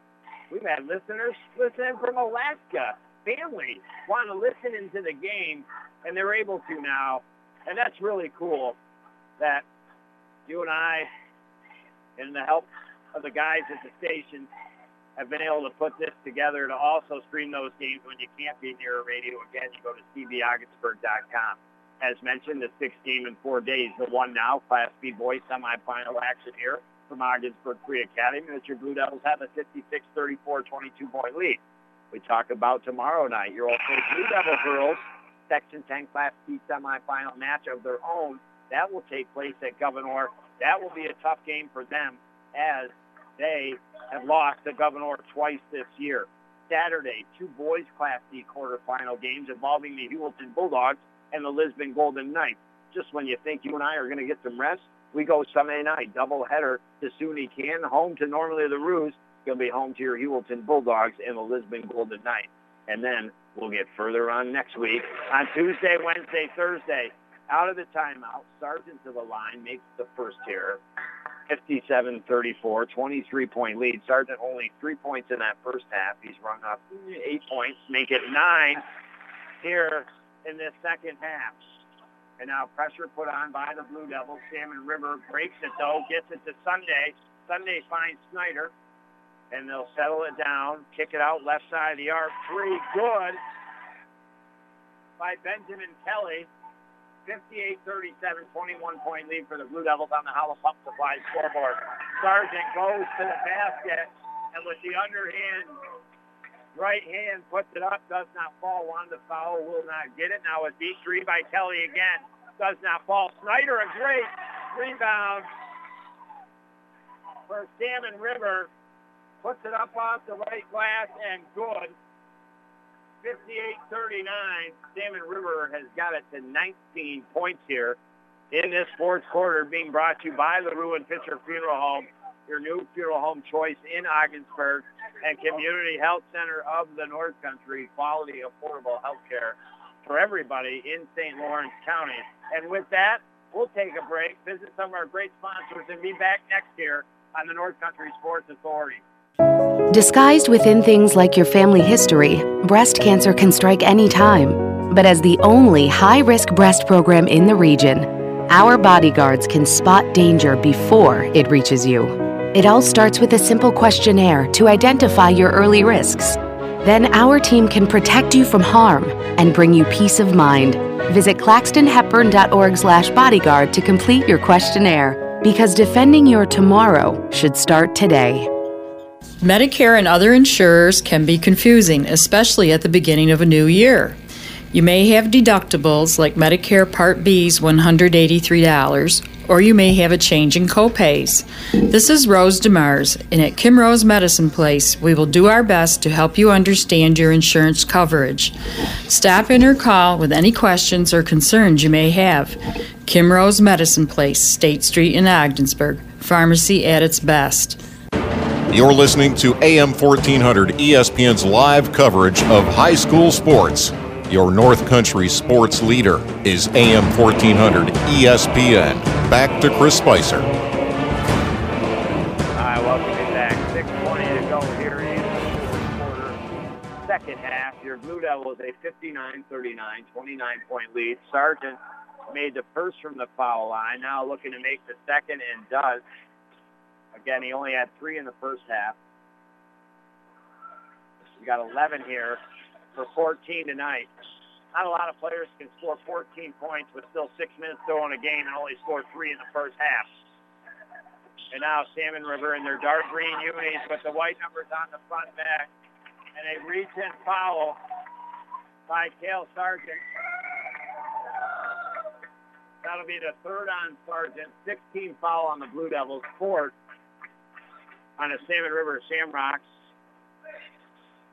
we've had listeners listening from Alaska. Family want to listen into the game, and they're able to now. And that's really cool that you and I, and the help of the guys at the station, have been able to put this together to also stream those games when you can't be near a radio. Again, you go to cbogginsburg.com. As mentioned, the sixth game in four days, the one now, Class B boys semifinal action here from Ogdensburg Free Academy. That your Blue Devils have a 56-34, 22-point lead. We talk about tomorrow night. Your also Blue Devil girls, Section 10 Class B semifinal match of their own. That will take place at Gouverneur. That will be a tough game for them as they have lost to Gouverneur twice this year. Saturday, two boys Class D quarterfinal games involving the Heuvelton Bulldogs and the Lisbon Golden Knights. Just when you think you and I are going to get some rest, we go Sunday night, double header to SUNY Canton, home to normally the Roos. Going to be home to your Heuvelton Bulldogs and the Lisbon Golden Knights. And then we'll get further on next week on Tuesday, Wednesday, Thursday. Out of the timeout, Sargent to the line makes the first here. 57-34, 23-point lead. Sargent only three points in that first half. He's run up eight points, make it nine here in this second half. And now pressure put on by the Blue Devils. Salmon River breaks it though, gets it to Sunday. Sunday finds Snyder, and they'll settle it down, kick it out left side of the arc. Three, good by Benjamin Kelly. 58-37, 21-point lead for the Blue Devils on the Howland Pump Supply scoreboard. Sargent goes to the basket, and with the underhand right hand puts it up, does not fall. Wanted to foul, will not get it. Now a deep three by Kelly again. Does not fall. Snyder, a great rebound for Salmon River. Puts it up off the right glass and good. 58-39. Salmon River has got it to 19 points here in this fourth quarter being brought to you by the Ruin Pitcher Funeral Home, your new funeral home choice in Ogdensburg and Community Health Center of the North Country. Quality, affordable health care for everybody in St. Lawrence County. And with that, we'll take a break, visit some of our great sponsors, and be back next year on the North Country Sports Authority. Disguised within things like your family history, breast cancer can strike any time. But as the only high risk breast program in the region, our bodyguards can spot danger before it reaches you. It all starts with a simple questionnaire to identify your early risks. Then our team can protect you from harm and bring you peace of mind. Visit claxtonhepburn.org/bodyguard to complete your questionnaire because defending your tomorrow should start today. Medicare and other insurers can be confusing, especially at the beginning of a new year. You may have deductibles like Medicare Part B's $183, or you may have a change in copays. This is Rose DeMars, and at Kim Rose Medicine Place, we will do our best to help you understand your insurance coverage. Stop in or call with any questions or concerns you may have. Kim Rose Medicine Place, State Street in Ogdensburg. Pharmacy at its best. You're listening to AM 1400 ESPN's live coverage of high school sports. Your North Country sports leader is AM 1400 ESPN. Back to Chris Spicer. Welcome you back. 6.20 to go the quarter, second half. Your Blue Devils a 59-39, 29-point lead. Sargent made the first from the foul line, now looking to make the second and does. Again, he only had three in the first half. We got 11 here for 14 tonight. Not a lot of players can score 14 points with still six minutes to go in a game and only score three in the first half. And now Salmon River in their dark green unis with the white numbers on the front back. And a reach-in foul by Cale Sargent. That'll be the third on Sargent. 16 foul on the Blue Devils. Fourth on the Salmon River Shamrocks.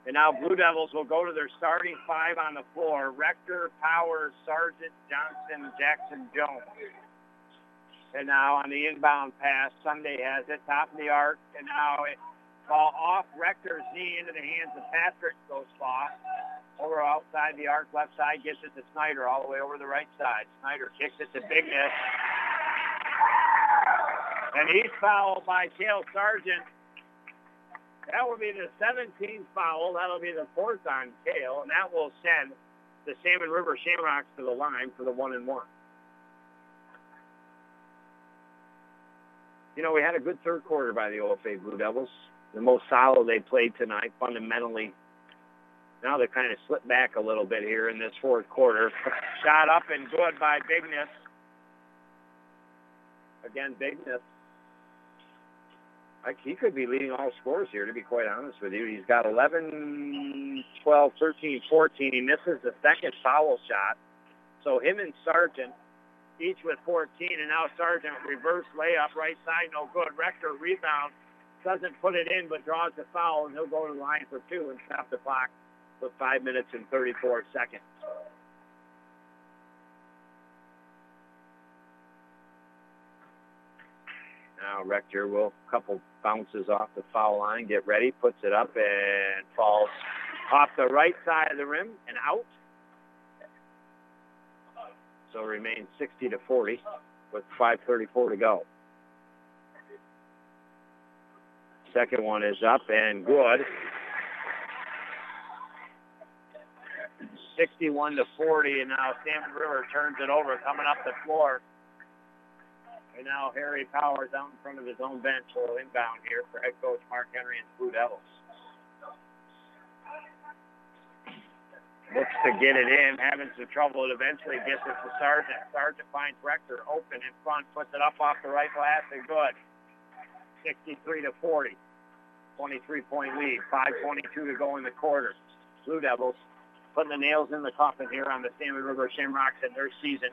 And now Blue Devils will go to their starting five on the floor. Rector, Powers, Sargent, Johnson, Jackson, Jones. And now on the inbound pass, Sunday has it, top of the arc, and now it ball off Rector's knee into the hands of Patrick goes off. Over outside the arc, left side, gets it to Snyder all the way over the right side. Snyder kicks it to Bigness. And he's fouled by Cale Sargent. That will be the 17th foul. That'll be the fourth on Cale, and that will send the Salmon River Shamrocks to the line for the one and one. You know, we had a good third quarter by the OFA Blue Devils. The most solid they played tonight, fundamentally. Now they kind of slipped back a little bit here in this fourth quarter. <laughs> Shot up and good by Bigness. Again, Bigness he could be leading all scores here, to be quite honest with you. He's got 11, 12, 13, 14. He misses the second foul shot. So him and Sargent each with 14, and now Sargent reverse layup, right side, no good. Rector rebound, doesn't put it in, but draws the foul, and he'll go to the line for two and stop the clock with 5 minutes and 34 seconds. Now Rector will couple bounces off the foul line, get ready, puts it up and falls off the right side of the rim and out. So remains 60 to 40 with 5:34 to go. Second one is up and good. 61 to 40, and now Salmon River turns it over, coming up the floor. And now Harry Powers out in front of his own bench will inbound here for head coach Mark Henry and Blue Devils. Looks to get it in, having some trouble. It eventually gets it to Sargent. Sargent finds Rector open in front, puts it up off the right glass and good. 63 to 40. 23 point lead. 5.22 to go in the quarter. Blue Devils putting the nails in the coffin here on the Salmon River Shamrocks in their season.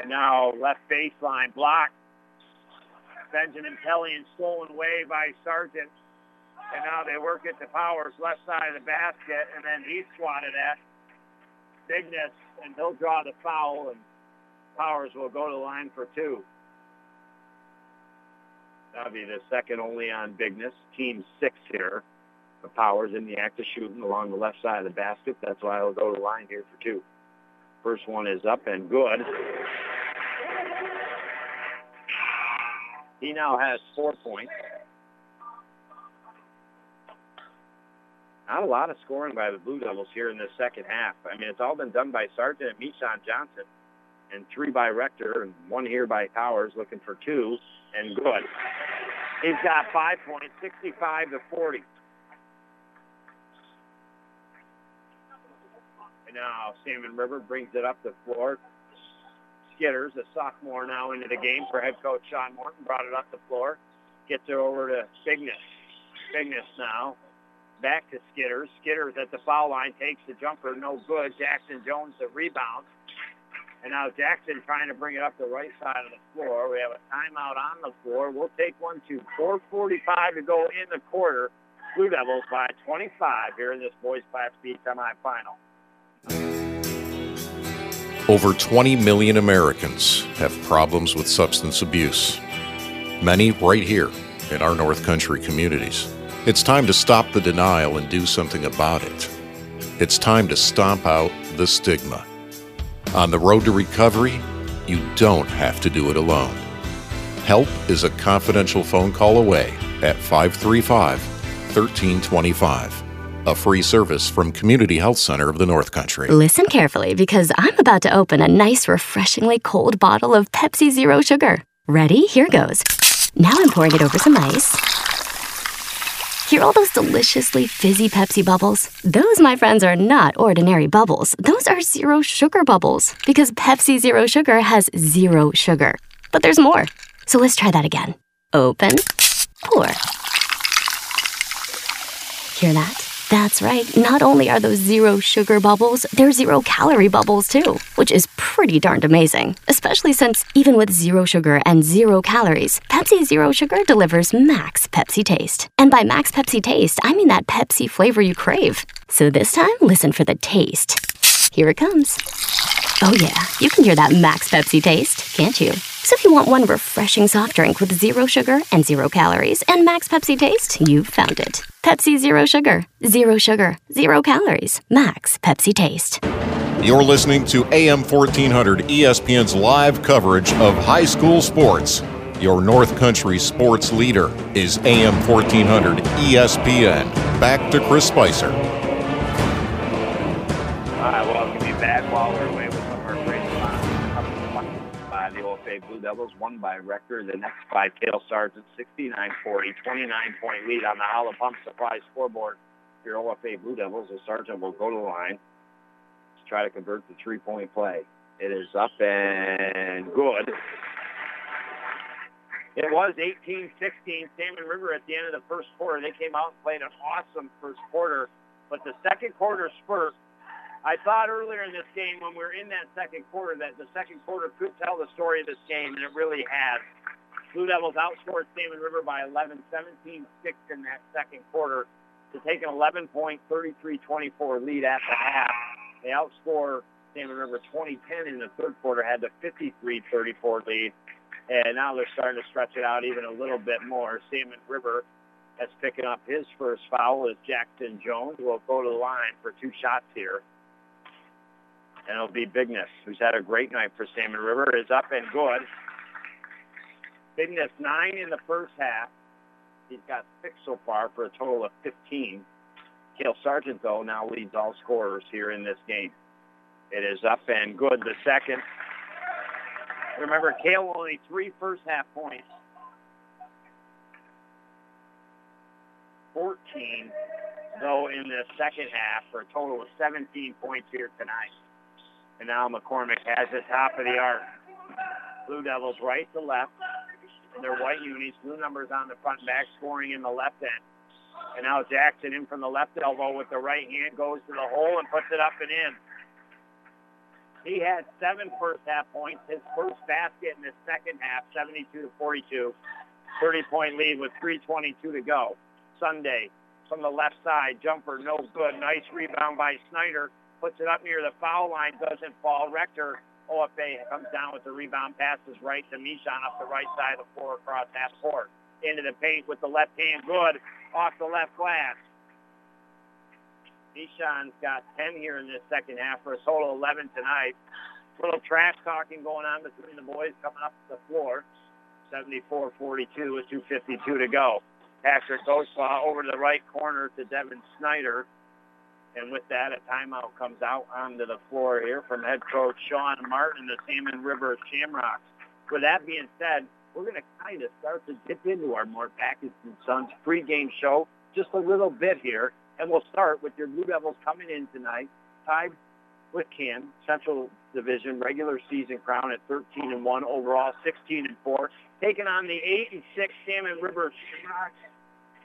And now left baseline block. Benjamin Kelly and stolen away by Sargent. And now they work it to Powers, left side of the basket, and then he swatted at Bigness, and he'll draw the foul, and Powers will go to the line for two. That'll be the second only on Bigness. Team six here. The Powers in the act of shooting along the left side of the basket. That's why he'll go to the line here for two. First one is up and good. He now has four points. Not a lot of scoring by the Blue Devils here in the second half. I mean, it's all been done by Sargent and Michon Johnson, and three by Rector, and one here by Powers, looking for two, and good. He's got five points, 65 to 40. And now Salmon River brings it up the floor. Skitters, a sophomore now into the game for head coach Sean Morton, brought it up the floor. Gets it over to Bigness. Bigness now. Back to Skitters. Skitters at the foul line takes the jumper, no good. Jackson Jones the rebound. And now Jackson trying to bring it up the right side of the floor. We have a timeout on the floor. We'll take one to 4.45 to go in the quarter. Blue Devils by 25 here in this boys Class B semifinal. Over 20 million Americans have problems with substance abuse, many right here in our North Country communities. It's time to stop the denial and do something about it. It's time to stomp out the stigma. On the road to recovery, you don't have to do it alone. Help is a confidential phone call away at 535 1325. A free service from Community Health Center of the North Country. Listen carefully because I'm about to open a nice, refreshingly cold bottle of Pepsi Zero Sugar. Ready? Here goes. Now I'm pouring it over some ice. Hear all those deliciously fizzy Pepsi bubbles? Those, my friends, are not ordinary bubbles. Those are zero sugar bubbles because Pepsi Zero Sugar has zero sugar. But there's more. So let's try that again. Open, pour. Hear that? That's right. Not only are those zero sugar bubbles, they're zero calorie bubbles too, which is pretty darned amazing. Especially since even with zero sugar and zero calories, Pepsi Zero Sugar delivers max Pepsi taste. And by max Pepsi taste, I mean that Pepsi flavor you crave. So this time, listen for the taste. Here it comes. Oh, yeah, you can hear that max Pepsi taste, can't you? So if you want one refreshing soft drink with zero sugar and zero calories and max Pepsi taste, you've found it. Pepsi Zero Sugar. Zero sugar, zero calories, max Pepsi taste. You're listening to AM 1400 ESPN's live coverage of high school sports. Your North Country sports leader is AM 1400 ESPN. Back to Chris Spicer. Devils, won by record. The next by Cale Sargent, 69-40, 29-point lead on the Howland Pump Supply scoreboard. Your OFA Blue Devils, the Sargent will go to the line to try to convert the three-point play. It is up and good. It was 18-16, Salmon River at the end of the first quarter. They came out and played an awesome first quarter, but the second quarter spurt I thought earlier in this game when we were in that second quarter that the second quarter could tell the story of this game, and it really has. Blue Devils outscored Salmon River by 11, 17-6 in that second quarter to take an 11-point, 33-24 lead at the half. They outscore Salmon River 20-10 in the third quarter, had the 53-34 lead, and now they're starting to stretch it out even a little bit more. Salmon River is picking up his first foul as Jackson Jones will go to the line for two shots here and it'll be Bigness, who's had a great night for Salmon River, is up and good. Bigness nine in the first half. He's got six so far for a total of 15. Cale Sargent, though, now leads all scorers here in this game. It is up and good. The second. Remember, Cale only three first half points. 14, though, in the second half for a total of 17 points here tonight. And now McCormick has the top of the arc. Blue Devils right to left. And their white unis, blue numbers on the front back, scoring in the left end. And now Jackson in from the left elbow with the right hand goes to the hole and puts it up and in. He had seven first half points. His first basket in the second half, 72 to 42. 30 point lead with 3.22 to go. Sunday from the left side, jumper no good. Nice rebound by Snyder puts it up near the foul line, doesn't fall. Rector, OFA comes down with the rebound, passes right to Mishon up the right side of the floor across half court. Into the paint with the left hand, good, off the left glass. Mishon's got 10 here in this second half for a total 11 tonight. A little trash talking going on between the boys coming up the floor. 74-42 with 2.52 to go. Patrick Ghostlaw over to the right corner to Devin Snyder. And with that, a timeout comes out onto the floor here from head coach Sean Martin, the Salmon River Shamrocks. With that being said, we're going to kind of start to dip into our Mort Backus and Sons pregame show just a little bit here. And we'll start with your Blue Devils coming in tonight, tied with Ken, Central Division regular season crown at 13 and 1 overall, 16 and 4, taking on the 8 and 6 Salmon River Shamrocks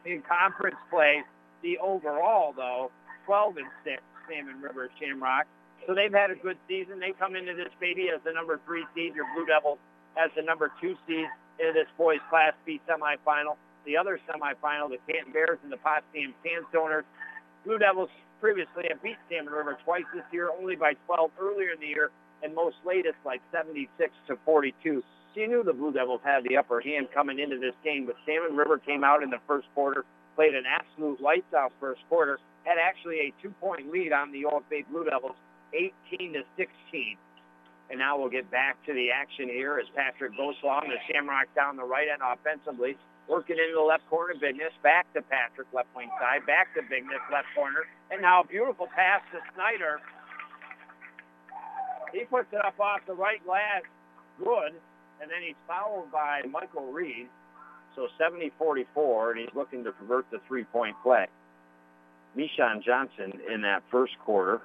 in conference play. The overall, though, 12 and 6, Salmon River Shamrock. So they've had a good season. They come into this baby as the number three seed. Your Blue Devils as the number two seed in this boys Class B semifinal. The other semifinal, the Canton Bears and the Potsdam Sandstoners. Blue Devils previously have beat Salmon River twice this year, only by 12 earlier in the year, and most latest like 76 to 42. So you knew the Blue Devils had the upper hand coming into this game, but Salmon River came out in the first quarter, played an absolute lights out first quarter, had actually a two-point lead on the OFA Blue Devils, 18 to 16. And now we'll get back to the action here as Patrick goes along the Shamrock down the right end offensively, working into the left corner. Bigness back to Patrick, left wing side, back to Bigness, left corner. And now a beautiful pass to Snyder. He puts it up off the right glass, good. And then he's fouled by Michael Reed. So 70-44, and he's looking to convert the three-point play. Mishon Johnson in that first quarter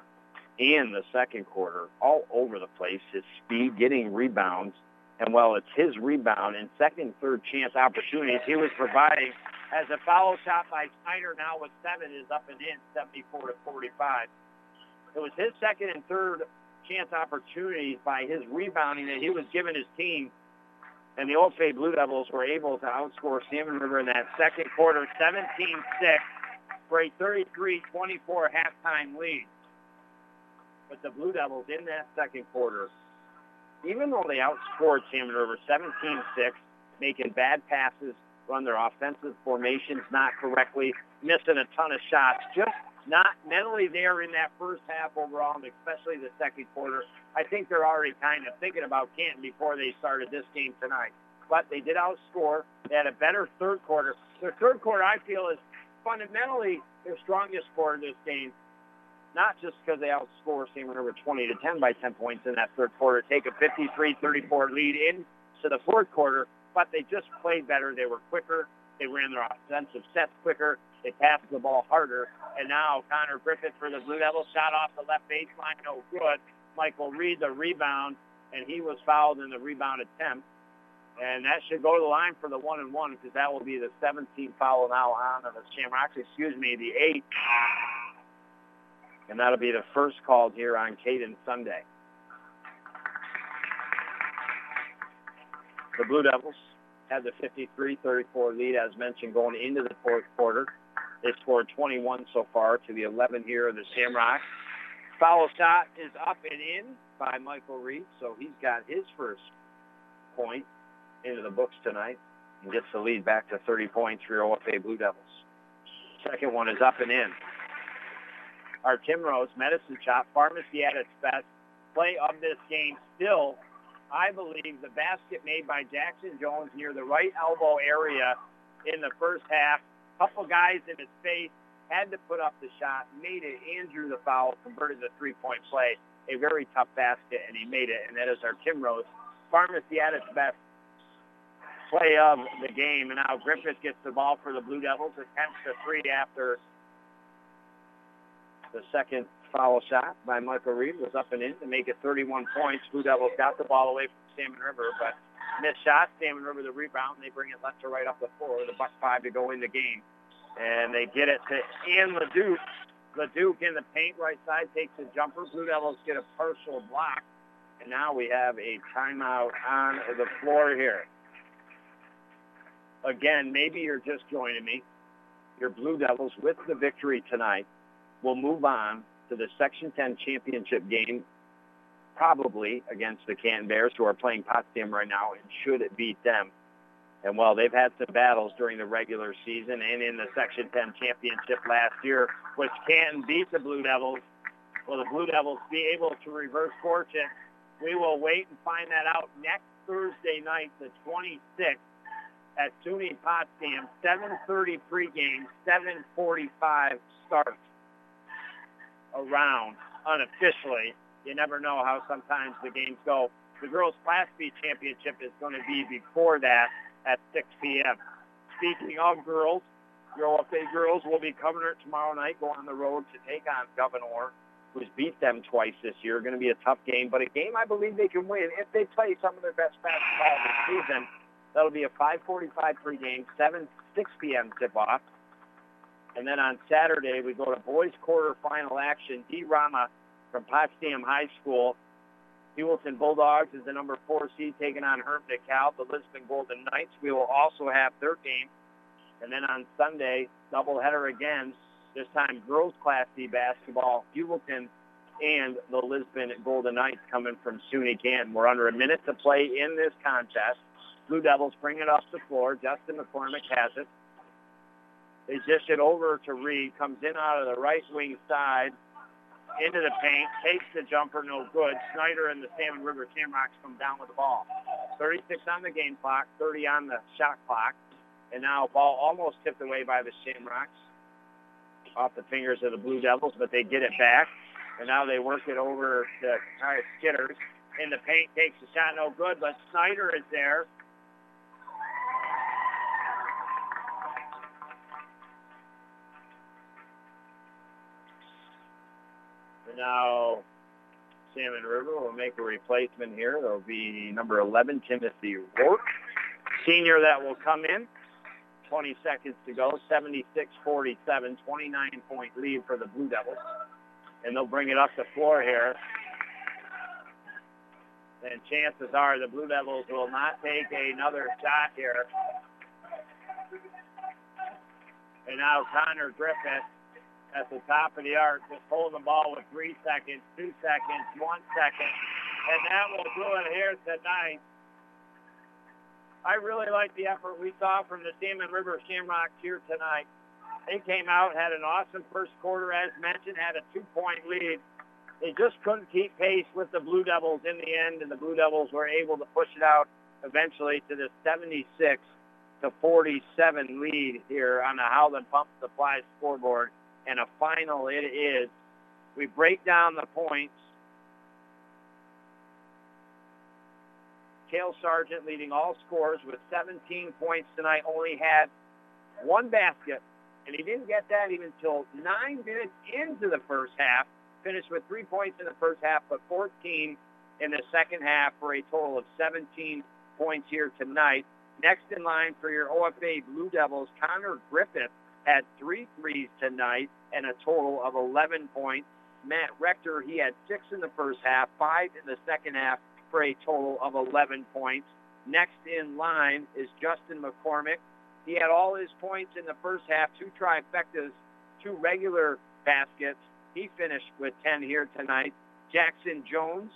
and the second quarter, all over the place. His speed, getting rebounds, and while it's his rebound and second, third chance opportunities he was providing as a foul shot by Snyder now with seven is up and in, 74 to 45. It was his second and third chance opportunities by his rebounding that he was giving his team. And the OFA Blue Devils were able to outscore Salmon River in that second quarter, 17-6, for a 33-24 halftime lead. But the Blue Devils in that second quarter, even though they outscored Salmon River 17-6, making bad passes, run their offensive formations not correctly, missing a ton of shots, just not mentally there in that first half overall, and especially the second quarter. I think they're already kind of thinking about Canton before they started this game tonight. But they did outscore. They had a better third quarter. Their third quarter, I feel, is fundamentally their strongest quarter in this game. Not just because they outscore Salmon River 20 to 10 by 10 points in that third quarter, take a 53-34 lead into the fourth quarter, but they just played better. They were quicker. They ran their offensive sets quicker. They passed the ball harder. And now Connor Griffith for the Blue Devils shot off the left baseline, no good. Michael Reed the rebound, and he was fouled in the rebound attempt. And that should go to the line for the one and one because that will be the 17th foul now on the Shamrocks. Excuse me, the eighth. And that'll be the first called here on Caden Sunday. The Blue Devils had the 53-34 lead, as mentioned, going into the fourth quarter. They scored 21 so far to the 11 here of the Shamrocks. Foul shot is up and in by Michael Reed, so he's got his first point into the books tonight and gets the lead back to 30 points for your OFA Blue Devils. Second one is up and in. Our Tim Rose medicine Shop pharmacy at its best. Play of this game still, I believe, the basket made by Jackson Jones near the right elbow area in the first half. Couple guys in his face had to put up the shot, made it, and drew the foul, converted the three-point play. A very tough basket, and he made it, and that is our Tim Rose. Pharmacy at its best play of the game. And now Griffith gets the ball for the Blue Devils, attempts the three after the second foul shot by Michael Reed was up and in to make it 31 points. Blue Devils got the ball away from Salmon River, but missed shot. Salmon River the rebound. and They bring it left to right up the floor. The Buck five to go in the game, and they get it to Ian Leduc. Leduc in the paint right side takes a jumper. Blue Devils get a partial block, and now we have a timeout on the floor here. Again, maybe you're just joining me. Your Blue Devils with the victory tonight will move on to the Section 10 championship game, probably against the Canton Bears, who are playing Potsdam right now and should it beat them. And while they've had some battles during the regular season and in the Section 10 championship last year, which Canton beat the Blue Devils, will the Blue Devils be able to reverse fortune? We will wait and find that out next Thursday night, the 26th, at SUNY Potsdam, 7.30 pregame, 7.45 start around unofficially. You never know how sometimes the games go. The girls' Class B championship is going to be before that at 6 p.m. Speaking of girls, your OFA girls will be covering it tomorrow night, go on the road to take on Gouverneur, who's beat them twice this year. Going to be a tough game, but a game I believe they can win if they play some of their best basketball this season. That'll be a 5:45 pregame, 7 6 p.m. tip-off. And then on Saturday, we go to boys quarterfinal action. D. Rama from Potsdam High School. Heuvelton Bulldogs is the number four seed taking on Hermon DeKalb. The Lisbon Golden Knights. We will also have their game. And then on Sunday, doubleheader again. This time, girls Class D basketball. Heuvelton and the Lisbon Golden Knights coming from SUNY Canton. We're under a minute to play in this contest. Blue Devils bring it off the floor. Justin McCormick has it. They dish it over to Reed. Comes in out of the right wing side into the paint. Takes the jumper, no good. Snyder and the Salmon River Shamrocks come down with the ball. 36 on the game clock, 30 on the shot clock. And now ball almost tipped away by the Shamrocks off the fingers of the Blue Devils, but they get it back. And now they work it over to Skitters. In the paint, takes the shot, no good, but Snyder is there. Now Salmon River will make a replacement here. There'll be number 11, Timothy Rourke, senior that will come in. 20 seconds to go, 76-47, 29-point lead for the Blue Devils. And they'll bring it up the floor here. And chances are the Blue Devils will not take another shot here. And now Connor Griffith at the top of the arc, just holding the ball with three seconds, two seconds, one second. And that will do it here tonight. I really like the effort we saw from the Salmon River Shamrocks here tonight. They came out, had an awesome first quarter, as mentioned, had a two-point lead. They just couldn't keep pace with the Blue Devils in the end, and the Blue Devils were able to push it out eventually to the 76 to 47 lead here on the Howland Pump Supply scoreboard. And a final it is. We break down the points. Cale Sargent leading all scores with 17 points tonight, only had one basket, and he didn't get that even until nine minutes into the first half. Finished with three points in the first half, but 14 in the second half for a total of 17 points here tonight. Next in line for your OFA Blue Devils, Connor Griffith had three threes tonight and a total of 11 points. Matt Rector, he had six in the first half, five in the second half for a total of 11 points. Next in line is Justin McCormick. He had all his points in the first half, two trifectas, two regular baskets. He finished with 10 here tonight. Jackson Jones,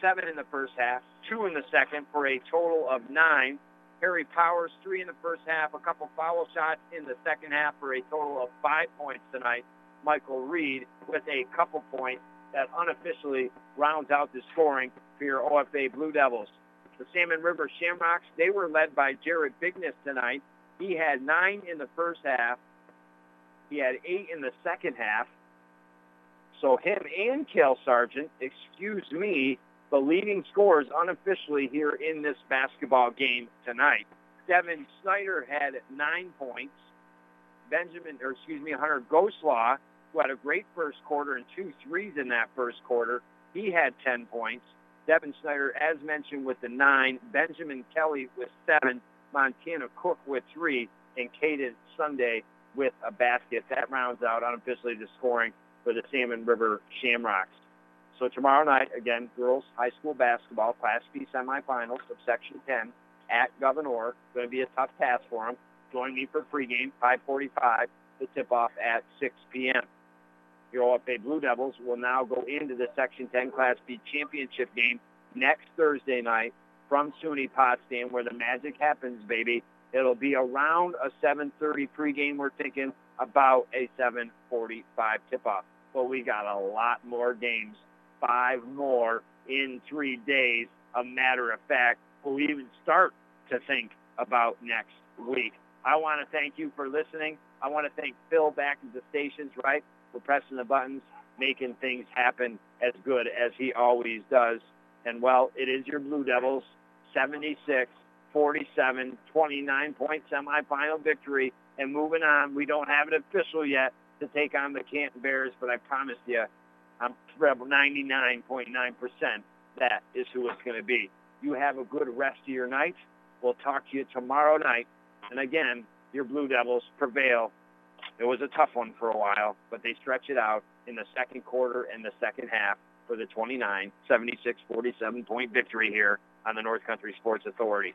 seven in the first half, two in the second for a total of nine. Harry Powers, three in the first half, a couple foul shots in the second half for a total of five points tonight. Michael Reed with a couple points that unofficially rounds out the scoring for your OFA Blue Devils. The Salmon River Shamrocks, they were led by Jared Bigness tonight. He had nine in the first half. He had eight in the second half. So him and Cale Sargent, excuse me, the leading scorers unofficially here in this basketball game tonight. Devin Snyder had nine points. Benjamin, or excuse me, Hunter Ghostlaw, who had a great first quarter and two threes in that first quarter, he had 10 points. Devin Snyder, as mentioned, with the nine. Benjamin Kelly with seven. Montana Cook with three. And Caden Sunday with a basket. That rounds out unofficially the scoring for the Salmon River Shamrocks. So tomorrow night, again, girls high school basketball, Class B semifinals of Section 10 at Gouverneur. Going to be a tough task for them. Join me for pregame, 545, the tip-off at 6 p.m. Your OFA Blue Devils will now go into the Section 10 Class B championship game next Thursday night from SUNY Potsdam, where the magic happens, baby. It'll be around a 7:30 pregame. We're thinking about a 7:45 tip-off. But we got a lot more games, five more in three days. A matter of fact, we'll even start to think about next week. I want to thank you for listening. I want to thank Phil back at the stations, right, for pressing the buttons, making things happen as good as he always does. And, well, it is your Blue Devils, 76 47, 29 point semifinal victory. And moving on, we don't have it official yet to take on the Canton Bears, but I promise you, I'm 99.9% that is who it's going to be. You have a good rest of your night. We'll talk to you tomorrow night. And again, your Blue Devils prevail It was a tough one for a while, but they stretch it out in the second quarter and the second half for the 29 76 47 point victory here on the North Country Sports Authority.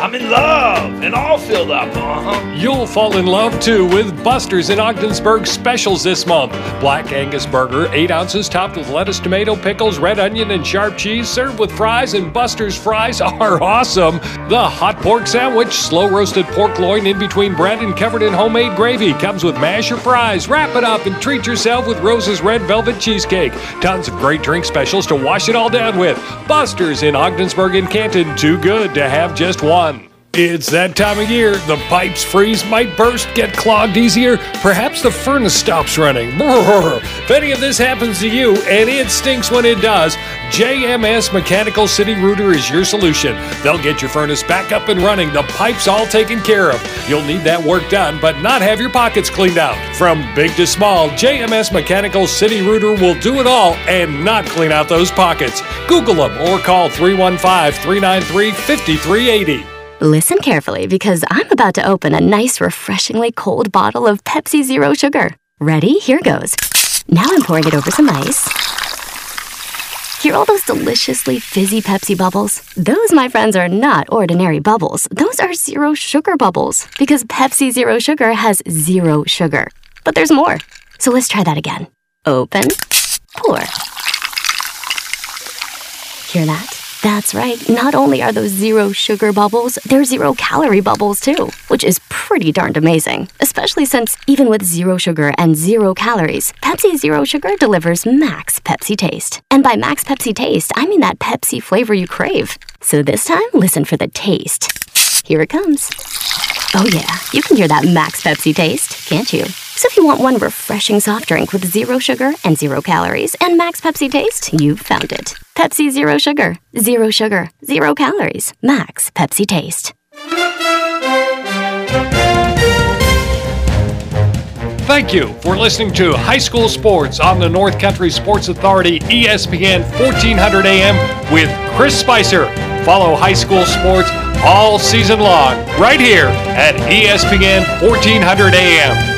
I'm in love and all filled up, uh-huh. You'll fall in love too with Buster's in Ogdensburg specials this month. Black Angus burger, 8 ounces, topped with lettuce, tomato, pickles, red onion, and sharp cheese, served with fries, and Buster's fries <laughs> are awesome. The hot pork sandwich, slow roasted pork loin in between bread and covered in homemade gravy, comes with mash or fries. Wrap it up and treat yourself with Rose's red velvet cheesecake. Tons of great drink specials to wash it all down with. Buster's in Ogdensburg and Canton, too good to have just one. It's that time of year. The pipes freeze, might burst, get clogged easier. Perhaps the furnace stops running. <laughs> If any of this happens to you, and it stinks when it does, JMS Mechanical City Rooter is your solution. They'll get your furnace back up and running, the pipes all taken care of. You'll need that work done, but not have your pockets cleaned out. From big to small, JMS Mechanical City Rooter will do it all and not clean out those pockets. Google them or call 315 393 5380. Listen carefully because I'm about to open a nice, refreshingly cold bottle of Pepsi Zero Sugar. Ready? Here goes. Now I'm pouring it over some ice. Hear all those deliciously fizzy Pepsi bubbles? Those, my friends, are not ordinary bubbles. Those are zero sugar bubbles because Pepsi Zero Sugar has zero sugar. But there's more. So let's try that again. Open, pour. Hear that? That's right. Not only are those zero sugar bubbles, they're zero calorie bubbles too, which is pretty darned amazing. Especially since even with zero sugar and zero calories, Pepsi Zero Sugar delivers max Pepsi taste. And by max Pepsi taste, I mean that Pepsi flavor you crave. So this time, listen for the taste. Here it comes. Oh, yeah, you can hear that max Pepsi taste, can't you? So if you want one refreshing soft drink with zero sugar and zero calories and max Pepsi taste, you've found it. Pepsi Zero Sugar. Zero sugar, zero calories, max Pepsi taste. Thank you for listening to High School Sports on the North Country Sports Authority ESPN 1400 AM with Chris Spicer. Follow High School Sports all season long right here at ESPN 1400 AM.